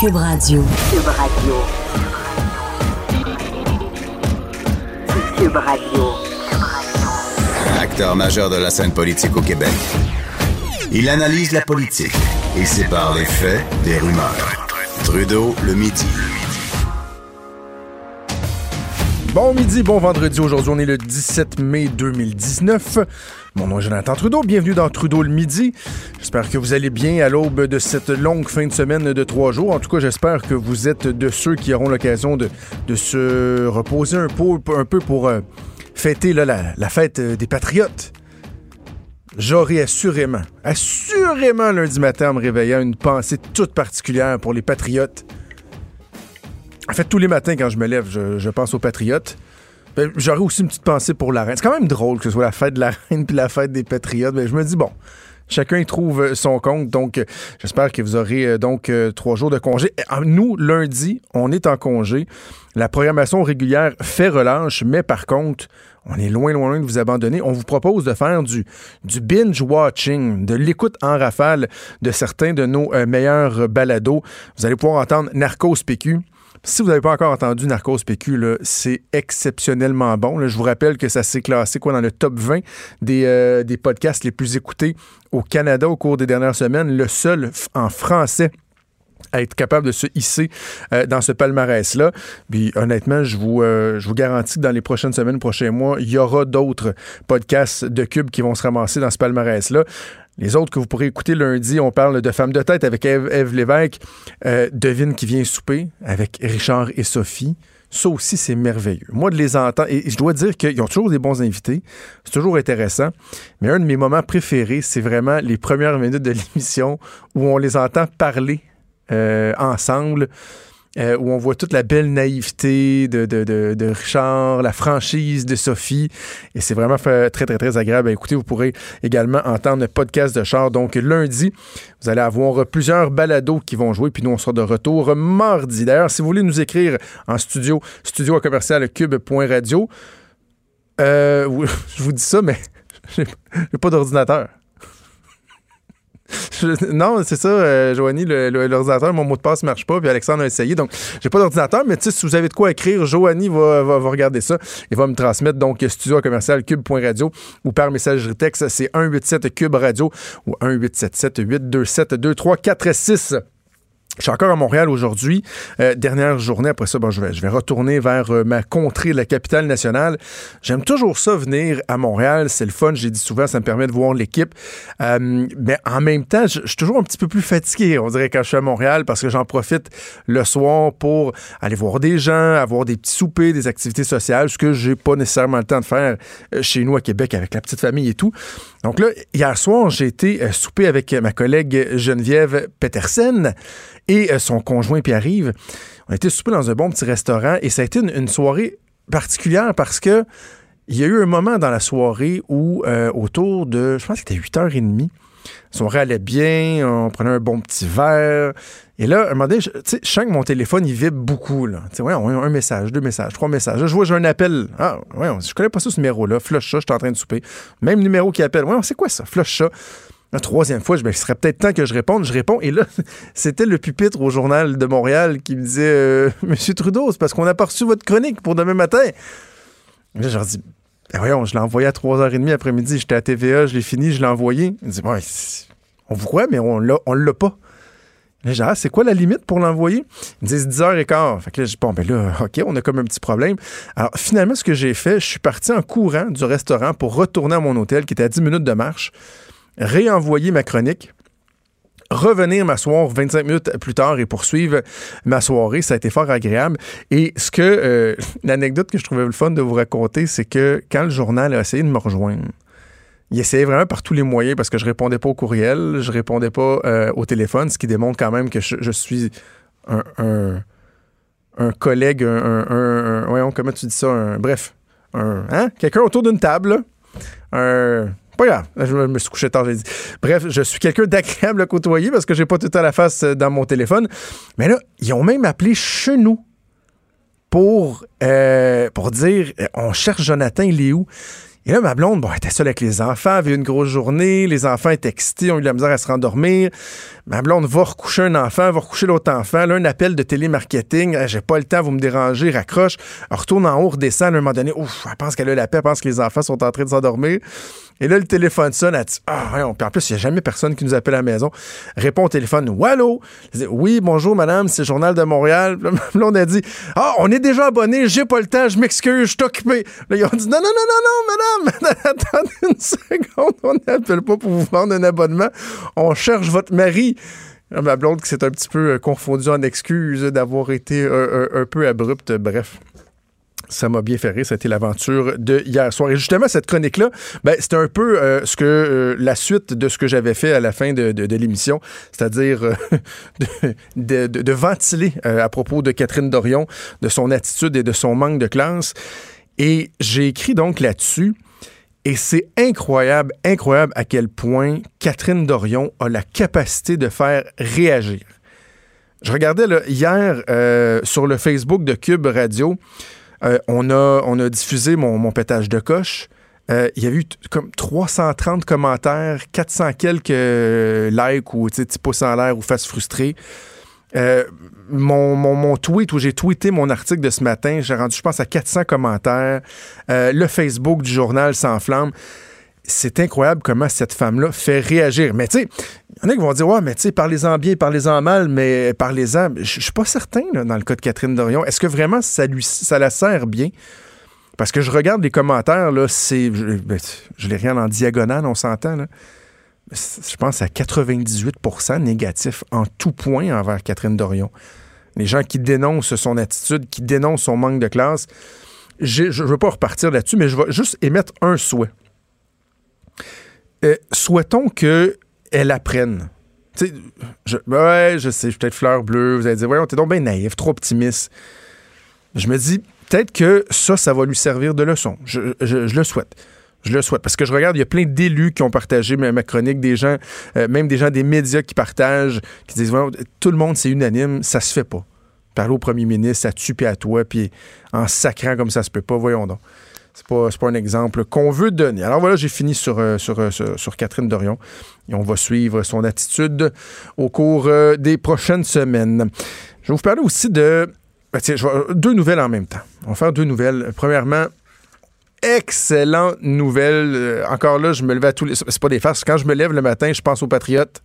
Cube Radio. Cube Radio. Cube Radio. Acteur majeur de la scène politique au Québec. Il analyse la politique et sépare les faits des rumeurs. Trudeau le midi. Bon midi, bon vendredi. Aujourd'hui, on est le 17 mai 2019. Mon nom est Jonathan Trudeau. Bienvenue dans Trudeau le midi. J'espère que vous allez bien à l'aube de cette longue fin de semaine de trois jours. En tout cas, j'espère que vous êtes de ceux qui auront l'occasion de, se reposer un peu, pour euh, fêter la, fête des Patriotes. J'aurai assurément, assurément lundi matin en me réveillant une pensée toute particulière pour les Patriotes. En fait, tous les matins quand je me lève, je pense aux Patriotes. Ben, J'aurais aussi une petite pensée pour la reine. C'est quand même drôle que ce soit la fête de la reine puis la fête des Patriotes. Mais je me dis, bon, chacun y trouve son compte. Donc, j'espère que vous aurez euh, donc euh, trois jours de congé. Nous, lundi, on est en congé. La programmation régulière fait relâche, mais par contre, on est loin, loin de vous abandonner. On vous propose de faire du, du binge-watching, de l'écoute en rafale de certains de nos euh, meilleurs balados. Vous allez pouvoir entendre Narcos PQ. Si vous n'avez pas encore entendu Narcos PQ, c'est exceptionnellement bon. Je vous rappelle que ça s'est classé quoi, dans le top 20 des, euh, des podcasts les plus écoutés au Canada au cours des dernières semaines. Le seul en français à être capable de se hisser euh, dans ce palmarès-là. Puis honnêtement, je vous, euh, je vous garantis que dans les prochaines semaines, prochains mois, il y aura d'autres podcasts de Cube qui vont se ramasser dans ce palmarès-là. Les autres que vous pourrez écouter lundi, on parle de Femmes de tête avec Eve, Lévesque, euh, Devine qui vient souper avec Richard et Sophie. Ça aussi, c'est merveilleux. Moi, de les entendre, et je dois dire qu'ils ont toujours des bons invités. C'est toujours intéressant. Mais un de mes moments préférés, c'est vraiment les premières minutes de l'émission où on les entend parler euh, ensemble. Euh, où on voit toute la belle naïveté de, Richard, la franchise de Sophie. Et c'est vraiment très, très, très agréable à écouter. Vous pourrez également entendre le podcast de Char. Donc, lundi, vous allez avoir plusieurs balados qui vont jouer. Puis nous, on sera de retour mardi. D'ailleurs, si vous voulez nous écrire en studio, studio à commercial cube.radio, euh, je vous dis ça, mais j'ai pas d'ordinateur. Non, c'est ça, euh, Joanie, l'ordinateur, mon mot de passe marche pas, puis Alexandre a essayé. Donc, j'ai pas d'ordinateur, mais si vous avez de quoi écrire, Joanie va, va, va, regarder ça et va me transmettre donc studio commercial cube.radio ou par messagerie texte, c'est 187 cube radio ou 1877 827 2346. Je suis encore à Montréal aujourd'hui. Euh, dernière journée. Après ça, bon, je, vais, je vais retourner vers euh, ma contrée, la capitale nationale. J'aime toujours ça, venir à Montréal. C'est le fun. J'ai dit souvent, ça me permet de voir l'équipe. Euh, mais en même temps, je, suis toujours un petit peu plus fatigué, on dirait, quand je suis à Montréal, parce que j'en profite le soir pour aller voir des gens, avoir des petits soupers, des activités sociales, ce que j'ai pas nécessairement le temps de faire chez nous à Québec avec la petite famille et tout. Donc là, hier soir, j'ai été souper avec ma collègue Geneviève Petersen et euh, son conjoint Pierre-Yves. On a été souper dans un bon petit restaurant et ça a été une, soirée particulière parce que il y a eu un moment dans la soirée où, euh, autour de, je pense que c'était 8h30, la soirée allait bien, on prenait un bon petit verre. Et là, un moment donné, je, je sens que mon téléphone, il vibre beaucoup. Là. Ouais, un message, deux messages, trois messages. Là, je vois, j'ai un appel. Ah, ouais, je connais pas ça, ce numéro-là. Flush ça, je suis en train de souper. Même numéro qui appelle. Ouais, c'est quoi ça? Flush ça. La troisième fois, je me serait peut-être temps que je réponde. Je réponds. Et là, c'était le pupitre au Journal de Montréal qui me disait euh, Monsieur Trudeau, c'est parce qu'on a pas reçu votre chronique pour demain matin. Là, je leur dis ben voyons, je l'ai envoyé à 3h30 après-midi. J'étais à TVA, je l'ai fini, je l'ai envoyé. Il me bon, on vous croit, mais on l'a, on l'a pas. Là, j'ai ah, c'est quoi la limite pour l'envoyer? Ils me disent 10h15. Fait que là, je dis, bon, ben là, OK, on a comme un petit problème. Alors, finalement, ce que j'ai fait, je suis parti en courant du restaurant pour retourner à mon hôtel, qui était à 10 minutes de marche, réenvoyer ma chronique, revenir m'asseoir 25 minutes plus tard et poursuivre ma soirée. Ça a été fort agréable. Et ce que, euh, l'anecdote que je trouvais le fun de vous raconter, c'est que quand le journal a essayé de me rejoindre, il essayait vraiment par tous les moyens parce que je répondais pas au courriel, je répondais pas euh, au téléphone, ce qui démontre quand même que je, suis un, collègue, un, voyons, comment tu dis ça, bref, un, hein? quelqu'un autour d'une table, un pas grave. Je me suis couché tard, j'ai dit. Bref, je suis quelqu'un d'agréable à côtoyer parce que j'ai pas tout à la face dans mon téléphone. Mais là, ils ont même appelé chez nous pour, euh, dire on cherche Jonathan, il est où? Et là, ma blonde, bon, elle était seule avec les enfants, avait eu une grosse journée, les enfants étaient excités, ont eu de la misère à se rendormir. Ma blonde va recoucher un enfant, va recoucher l'autre enfant. Là, un appel de télémarketing, Ah, j'ai pas le temps, vous me dérangez, raccroche. Elle retourne en haut, redescend, à un moment donné, ouf, elle pense qu'elle a la paix, elle pense que les enfants sont en train de s'endormir. Et là, le téléphone sonne, elle dit Ah. Puis en plus, il n'y a jamais personne qui nous appelle à la maison. Répond au téléphone Wallo Oui, bonjour, madame, c'est le Journal de Montréal. Là, a dit Ah, on est déjà abonné, j'ai pas le temps, je m'excuse, je suis occupé. Là, ils ont dit Non, non, non, non, non, madame, attendez une seconde, on n'appelle pas pour vous vendre un abonnement. On cherche votre mari. Là, Ma blonde qui s'est un petit peu euh, confondue en excuses d'avoir été un, un- un peu abrupte. Bref. Ça m'a bien fait rire, c'était l'aventure de hier soir. Et justement, cette chronique-là, ben, c'était un peu euh, euh, la suite de ce que j'avais fait à la fin de, l'émission, c'est-à-dire euh, de, de- ventiler à propos de Catherine Dorion, de son attitude et de son manque de classe. Et j'ai écrit donc là-dessus, et c'est incroyable, incroyable à quel point Catherine Dorion a la capacité de faire réagir. Je regardais hier sur le Facebook de Cube Radio, euh, on, a, diffusé mon, pétage de coche. Euh, il y a eu comme 330 commentaires, 400 quelques euh, likes ou petits pouces en l'air ou faces frustrées. Mon, tweet où j'ai tweeté mon article de ce matin, j'ai rendu, je pense, à 400 commentaires. Le Facebook du journal s'enflamme. C'est incroyable comment cette femme-là fait réagir. Mais tu sais, il y en a qui vont dire, ouais, mais tu sais, parlez-en bien, parlez-en mal, mais parlez-en. Je suis pas certain, dans le cas de Catherine Dorion. Est-ce que vraiment ça, lui, ça la sert bien? Parce que je regarde les commentaires, là, c'est. Je, ben, les regarde en diagonale, on s'entend, là. Je pense à 98% négatif en tout point envers Catherine Dorion. Les gens qui dénoncent son attitude, qui dénoncent son manque de classe. Je ne veux pas repartir là-dessus, mais je vais juste émettre un souhait. Euh, souhaitons qu'elle apprenne. Tu sais, je, ouais, je sais, je suis peut-être fleur bleue. Vous allez dire, voyons, t'es donc bien naïf, trop optimiste. Je me dis, peut-être que ça, ça va lui servir de leçon. Je, le souhaite. Je le souhaite. Parce que je regarde, il y a plein d'élus qui ont partagé ma, ma chronique, des gens, euh, même des gens des médias qui partagent, qui disent, Voyons, tout le monde, c'est unanime, ça se fait pas. Parler au premier ministre, ça tue puis à toi, puis en sacrant comme ça se peut pas, voyons donc. C'est pas, pas un exemple qu'on veut donner. Alors voilà, j'ai fini sur, euh, euh, sur, sur Catherine Dorion et on va suivre son attitude au cours euh, des prochaines semaines. Je vais vous parler aussi de ben, tiens, deux nouvelles en même temps. On va faire deux nouvelles. Premièrement, excellente nouvelle. Encore là, je me levais à tous les. C'est pas des farces. Quand je me lève le matin, je pense aux Patriotes.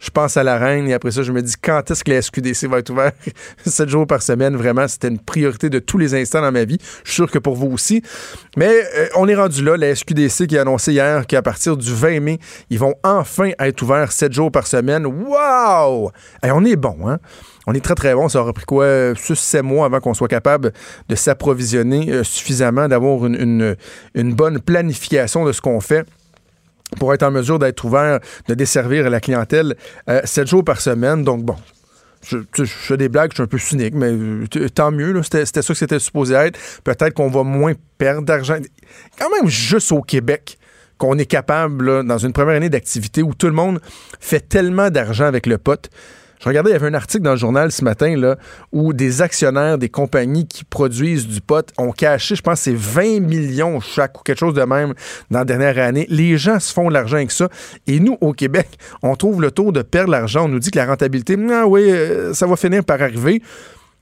Je pense à la reine et après ça, je me dis quand est-ce que la SQDC va être ouverte? Sept jours par semaine, vraiment, c'était une priorité de tous les instants dans ma vie. Je suis sûr que pour vous aussi. Mais euh, on est rendu là. La SQDC qui a annoncé hier qu'à partir du 20 mai, ils vont enfin être ouverts sept jours par semaine. Wow! Et on est bon, hein? On est très, très bon. Ça aura pris quoi? 6-7 mois avant qu'on soit capable de s'approvisionner euh, suffisamment, d'avoir une bonne planification de ce qu'on fait pour être en mesure d'être ouvert, de desservir la clientèle euh, 7 jours par semaine. Donc, bon. Je, fais des blagues, je suis un peu cynique, mais tant mieux. C'était ça que c'était supposé être. Peut-être qu'on va moins perdre d'argent. Quand même, juste au Québec, qu'on est capable, dans une première année d'activité où tout le monde fait tellement d'argent avec le pot. Je regardais, il y avait un article dans le journal ce matin là, où des actionnaires des compagnies qui produisent du pot ont caché, je pense, c'est 20 millions chaque ou quelque chose de même dans la dernière année. Les gens se font de l'argent avec ça. Et nous, au Québec, on trouve le tour de perdre l'argent. On nous dit que la rentabilité, ah oui, euh, ça va finir par arriver.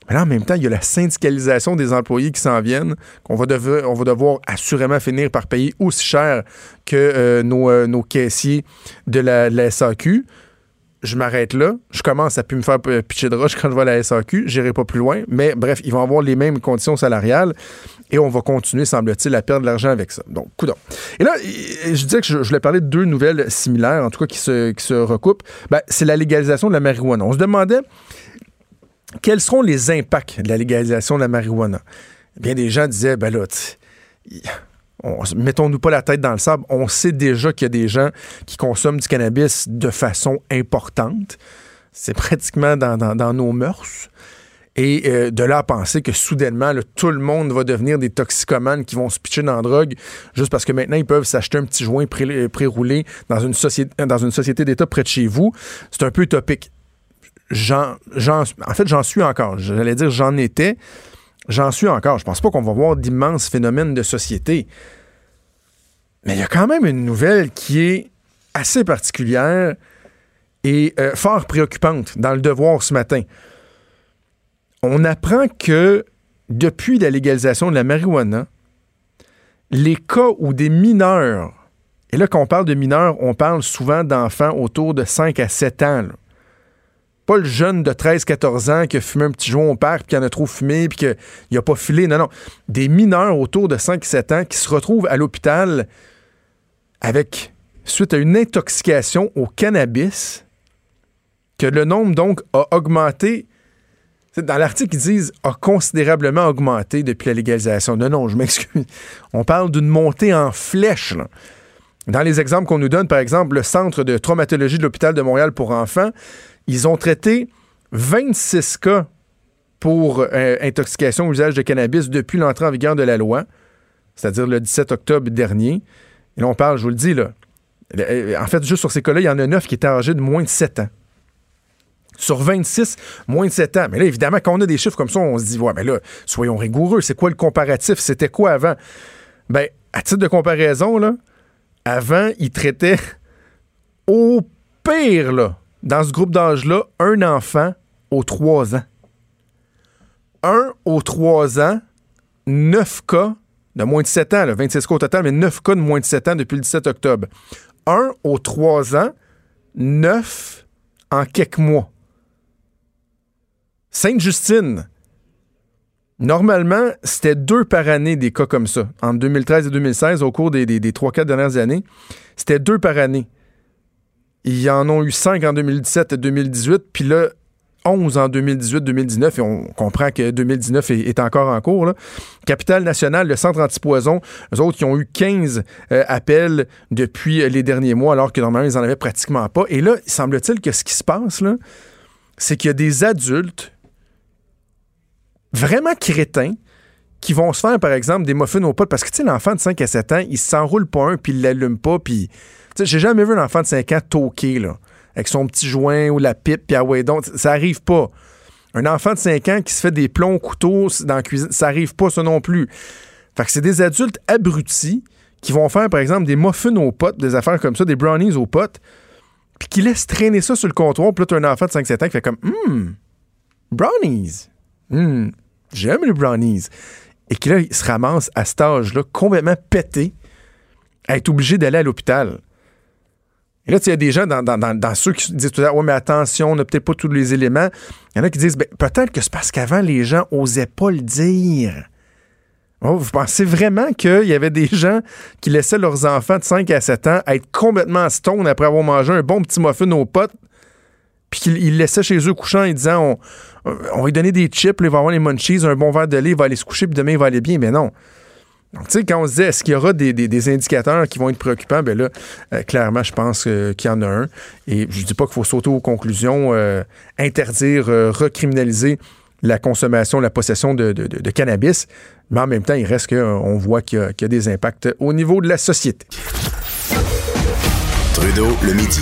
Mais là, en même temps, il y a la syndicalisation des employés qui s'en viennent, qu'on va, devoir- va devoir assurément finir par payer aussi cher que euh, nos, euh, nos caissiers de la, de la SAQ. Je m'arrête là. Je commence à plus me faire pitcher de roche quand je vais à la SAQ. J'irai pas plus loin. Mais bref, ils vont avoir les mêmes conditions salariales et on va continuer, semble-t-il, à perdre de l'argent avec ça. Donc, coudon. Et là, je disais que je, voulais parler de deux nouvelles similaires, en tout cas qui se, recoupent. Ben, c'est la légalisation de la marijuana. On se demandait quels seront les impacts de la légalisation de la marijuana? Bien, des gens disaient, ben là, mettons-nous pas la tête dans le sable. On sait déjà qu'il y a des gens qui consomment du cannabis de façon importante. C'est pratiquement dans, nos mœurs. Et euh, de là à penser que soudainement, tout le monde va devenir des toxicomanes qui vont se pitcher dans la drogue juste parce que maintenant, ils peuvent s'acheter un petit joint pré- pré-roulé dans une société, dans une société d'État près de chez vous. C'est un peu utopique j'en- en fait, j'en suis encore. J'allais dire j'en étais. J'en suis encore. Je pense pas qu'on va voir d'immenses phénomènes de société. Mais il y a quand même une nouvelle qui est assez particulière et euh, fort préoccupante dans le devoir ce matin. On apprend que depuis la légalisation de la marijuana, les cas où des mineurs, et là quand on parle de mineurs, on parle souvent d'enfants autour de 5 à 7 ans. Pas le jeune de 13-14 ans qui a fumé un petit joint au parc, puis qui en a trop fumé, puis qu'il n'a pas filé. Non, non. Des mineurs autour de 5-7 ans qui se retrouvent à l'hôpital avec, suite à une intoxication au cannabis, que le nombre donc a augmenté. Dans l'article, ils disent a considérablement augmenté depuis la légalisation. Non, non, je m'excuse. On parle d'une montée en flèche. Dans les exemples qu'on nous donne, par exemple, le Centre de traumatologie de l'hôpital de Montréal pour enfants, ils ont traité 26 cas pour euh, intoxication au usage de cannabis depuis l'entrée en vigueur de la loi, c'est-à-dire le 17 octobre dernier. Et là, on parle, je vous le dis, là. Euh, en fait, juste sur ces cas-là, il y en a 9 qui étaient âgés de moins de 7 ans sur 26, moins de 7 ans. Mais là, évidemment, quand on a des chiffres comme ça, on se dit, ouais, mais là, soyons rigoureux. C'est quoi le comparatif? C'était quoi avant? Ben, à titre de comparaison, là, avant, ils traitaient au pire, là, dans ce groupe d'âge-là, un enfant aux 3 ans. Un aux 3 ans, 9 cas de moins de 7 ans, là, 26 cas au total, mais 9 cas de moins de 7 ans depuis le 17 octobre. Un aux 3 ans, 9 en quelques mois. Sainte-Justine, normalement, c'était deux par année des cas comme ça. En 2013 et 2016, au cours des, des, 3-4 dernières années, c'était deux par année. Il y en ont eu cinq en 2017 et 2018, puis là, 11 en 2018-2019, et on comprend que 2019 est, encore en cours. Capitale nationale, le centre antipoison, eux autres qui ont eu 15 euh, appels depuis les derniers mois, alors que normalement, ils n'en avaient pratiquement pas. Et là, il semble-t-il que ce qui se passe, c'est qu'il y a des adultes vraiment crétins qui vont se faire, par exemple, des muffins aux potes. Parce que, tu sais, l'enfant de 5 à 7 ans, il s'enroule pas un puis il l'allume pas. Puis, j'ai jamais vu un enfant de 5 ans toquer, là, avec son petit joint ou la pipe, puis ah ouais, donc, ça arrive pas. Un enfant de 5 ans qui se fait des plombs au couteau dans la cuisine, ça arrive pas, ça non plus. Fait que c'est des adultes abrutis qui vont faire, par exemple, des muffins aux potes, des affaires comme ça, des brownies aux potes, puis qui laissent traîner ça sur le comptoir. Puis là, as un enfant de 5-7 ans qui fait comme, hum, brownies. Hum, j'aime les brownies. Et qui là, il se ramasse à cet âge-là, complètement pété, à être obligé d'aller à l'hôpital. Et là, il y a des gens dans, ceux qui disent tout à ouais, mais attention, on n'a peut-être pas tous les éléments. Il y en a qui disent, ben, peut-être que c'est parce qu'avant, les gens osaient pas le dire. Oh, vous pensez vraiment qu'il y avait des gens qui laissaient leurs enfants de 5 à 7 ans être complètement stone après avoir mangé un bon petit muffin aux potes, puis qu'ils laissaient chez eux couchant en disant on, on va lui donner des chips, il va avoir les munchies, un bon verre de lait, il va aller se coucher, puis demain il va aller bien. Mais non. Donc, tu sais, quand on se dit est-ce qu'il y aura des, indicateurs qui vont être préoccupants, ben là, euh, clairement, je pense qu'il y en a un. Et je dis pas qu'il faut sauter aux conclusions, euh, interdire, euh, recriminaliser la consommation, la possession de, cannabis, mais en même temps, il reste qu'on voit qu'il y, y, a des impacts au niveau de la société. Trudeau, le midi.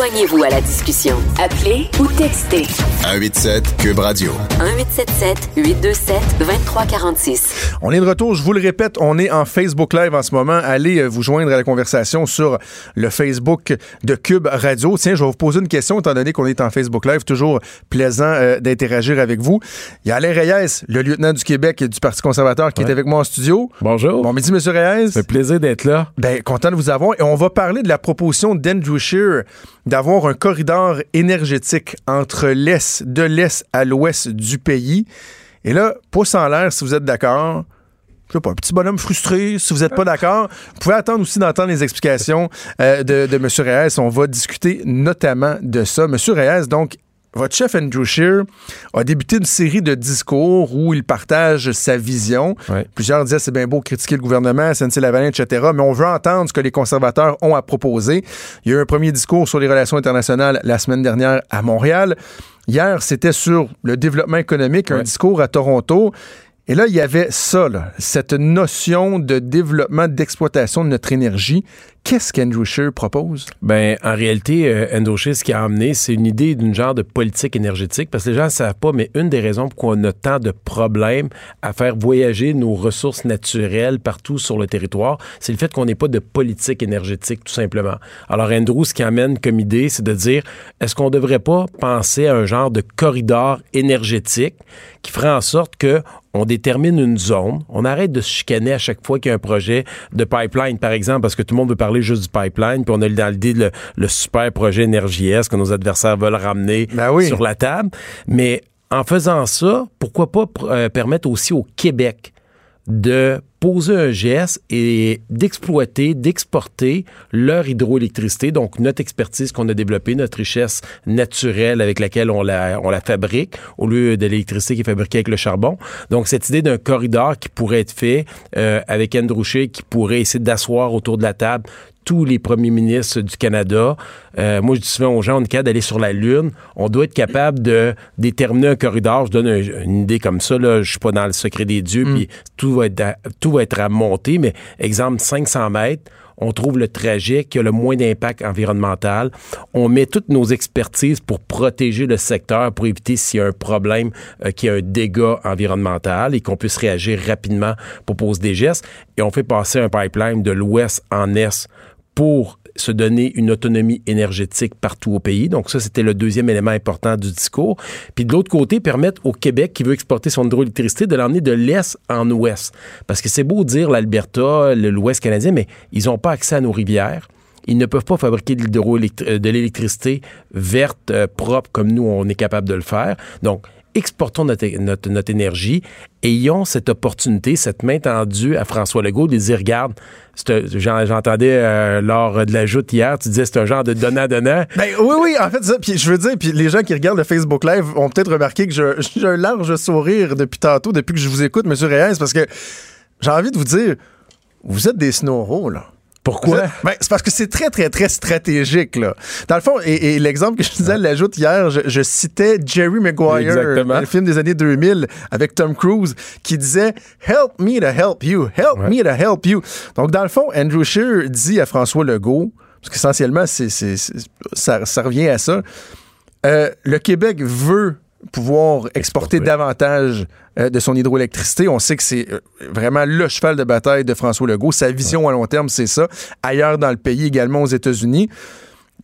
Joignez-vous à la discussion. Appelez ou textez. 187 Cube Radio. 1877 827 2346. On est de retour, je vous le répète, on est en Facebook Live en ce moment. Allez euh, vous joindre à la conversation sur le Facebook de Cube Radio. Tiens, je vais vous poser une question étant donné qu'on est en Facebook Live, toujours plaisant euh, d'interagir avec vous. Il y a Alain Reyes, le lieutenant du Québec du Parti conservateur qui est avec moi en studio. Bonjour. Bon midi monsieur Reyes. Ça fait plaisir d'être là. Ben content de vous avoir et on va parler de la proposition d'Andrew Scheer d'avoir un corridor énergétique entre l'Est, de l'Est à l'Ouest du pays. Et là, pouce en l'air si vous êtes d'accord. Je sais pas, un petit bonhomme frustré, si vous n'êtes pas d'accord. Vous pouvez attendre aussi d'entendre les explications euh, de, de M. Reyes. On va discuter notamment de ça. M. Reyes, donc, votre chef Andrew Scheer a débuté une série de discours où il partage sa vision. Plusieurs disaient c'est bien beau critiquer le gouvernement, SNC-Lavalin, etc., mais on veut entendre ce que les conservateurs ont à proposer. Il y a eu un premier discours sur les relations internationales la semaine dernière à Montréal. Hier, c'était sur le développement économique, un discours à Toronto. Et là, il y avait ça, cette notion de développement, d'exploitation de notre énergie Qu'est-ce qu'Andrew Scheer propose? Ben, en réalité, euh, Andrew Scheer, ce qui a amené, c'est une idée d'une genre de politique énergétique, parce que les gens ne savent pas, mais une des raisons pour on a tant de problèmes à faire voyager nos ressources naturelles partout sur le territoire, c'est le fait qu'on n'ait pas de politique énergétique, tout simplement. Alors, Andrew, ce qui amène comme idée, c'est de dire, est-ce qu'on ne devrait pas penser à un genre de corridor énergétique qui ferait en sorte que on détermine une zone, on arrête de se chicaner à chaque fois qu'il y a un projet de pipeline, par exemple, parce que tout le monde veut parler juste du pipeline, puis on a dans l'idée le, le super projet énergie S que nos adversaires veulent ramener Ben oui. sur la table. Mais en faisant ça, pourquoi pas euh, permettre aussi au Québec de poser un geste et d'exploiter, d'exporter leur hydroélectricité, donc notre expertise qu'on a développée, notre richesse naturelle avec laquelle on la, fabrique, au lieu de l'électricité qui est fabriquée avec le charbon. Donc cette idée d'un corridor qui pourrait être fait euh, avec Andrew Scheer, qui pourrait essayer d'asseoir autour de la table tous les premiers ministres du Canada. Euh, moi, je dis souvent aux gens, on est capable d'aller sur la Lune. On doit être capable de déterminer un corridor. Je donne un- une idée comme ça. Là. Je suis pas dans le secret des dieux, puis tout va, être à, tout va être à monter. Mais exemple, 500 mètres, on trouve le trajet qui a le moins d'impact environnemental. On met toutes nos expertises pour protéger le secteur, pour éviter s'il y a un problème, euh, qu'il y a un dégât environnemental et qu'on puisse réagir rapidement pour poser des gestes. Et on fait passer un pipeline de l'ouest en est pour se donner une autonomie énergétique partout au pays. Donc ça, c'était le deuxième élément important du discours. Puis de l'autre côté, permettre au Québec qui veut exporter son hydroélectricité de l'emmener de l'est en ouest. Parce que c'est beau dire l'Alberta, l'ouest canadien, mais ils n'ont pas accès à nos rivières. Ils ne peuvent pas fabriquer de l'électricité verte, euh, propre, comme nous, on est capable de le faire. Donc, exportons notre, notre, notre énergie, ayons cette opportunité, cette main tendue à François Legault de dire, regarde, j'entendais euh, lors de la joute hier, tu disais c'est un genre de donnant-donnant. Ben oui, oui, en fait, ça, puis je veux dire, puis les gens qui regardent le Facebook Live ont peut-être remarqué que j'ai un large sourire depuis tantôt, depuis que je vous écoute, M. Reyes, parce que j'ai envie de vous dire, vous êtes des snoros, là. Pourquoi? ben, c'est parce que c'est très, très, très stratégique, là. Dans le fond, et, et l'exemple que je disais l'ajoute hier, je, je citais Jerry Maguire, Exactement. dans le film des années 2000 avec Tom Cruise, qui disait Help me to help you, help Ouais. me to help you. Donc, dans le fond, Andrew Scheer dit à François Legault, parce qu'essentiellement, ça, ça revient à ça, euh, le Québec veut pouvoir exporter Exporter. davantage euh, de son hydroélectricité. On sait que c'est euh, vraiment le cheval de bataille de François Legault. Sa vision à long terme, c'est ça. Ailleurs dans le pays, également aux États-Unis.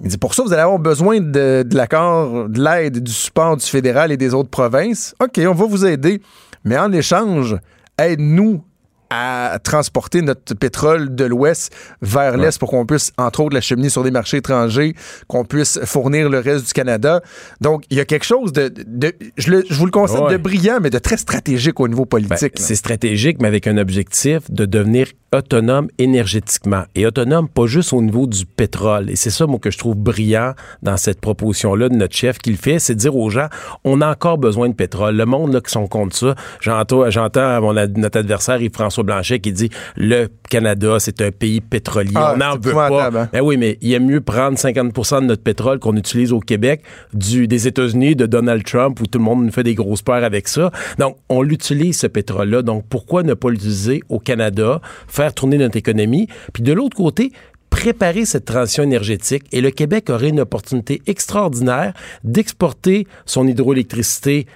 Il dit pour ça, vous allez avoir besoin de, de l'accord, de l'aide, du support du fédéral et des autres provinces. OK, on va vous aider. Mais en échange, aide-nous à transporter notre pétrole de l'ouest vers l'est pour qu'on puisse, entre autres, l'acheminer sur des marchés étrangers, qu'on puisse fournir le reste du Canada. Donc, il y a quelque chose de, de- je, le- je vous le Ouais. de brillant, mais de très stratégique au niveau Ben, politique. c'est stratégique, mais avec un objectif de devenir autonome énergétiquement. Et autonome, pas juste au niveau du pétrole. Et c'est ça, moi, que je trouve brillant dans cette proposition-là de notre chef qui le fait, c'est de dire aux gens, on a encore besoin de pétrole. Le monde, là, qui sont contre ça, j'entends, j'entends mon ad- notre adversaire, Yves-François Blanchet, qui dit, le Canada, c'est un pays pétrolier. Ah, on n'en veut pas. épouvantable, hein? Ben oui, mais il aime mieux prendre 50% de notre pétrole qu'on utilise au Québec du, des États-Unis, de Donald Trump, où tout le monde nous fait des grosses peurs avec ça. Donc, on l'utilise, ce pétrole-là. Donc, pourquoi ne pas l'utiliser au Canada, faire tourner notre économie? Puis de l'autre côté, préparer cette transition énergétique et le Québec aurait une opportunité extraordinaire d'exporter son hydroélectricité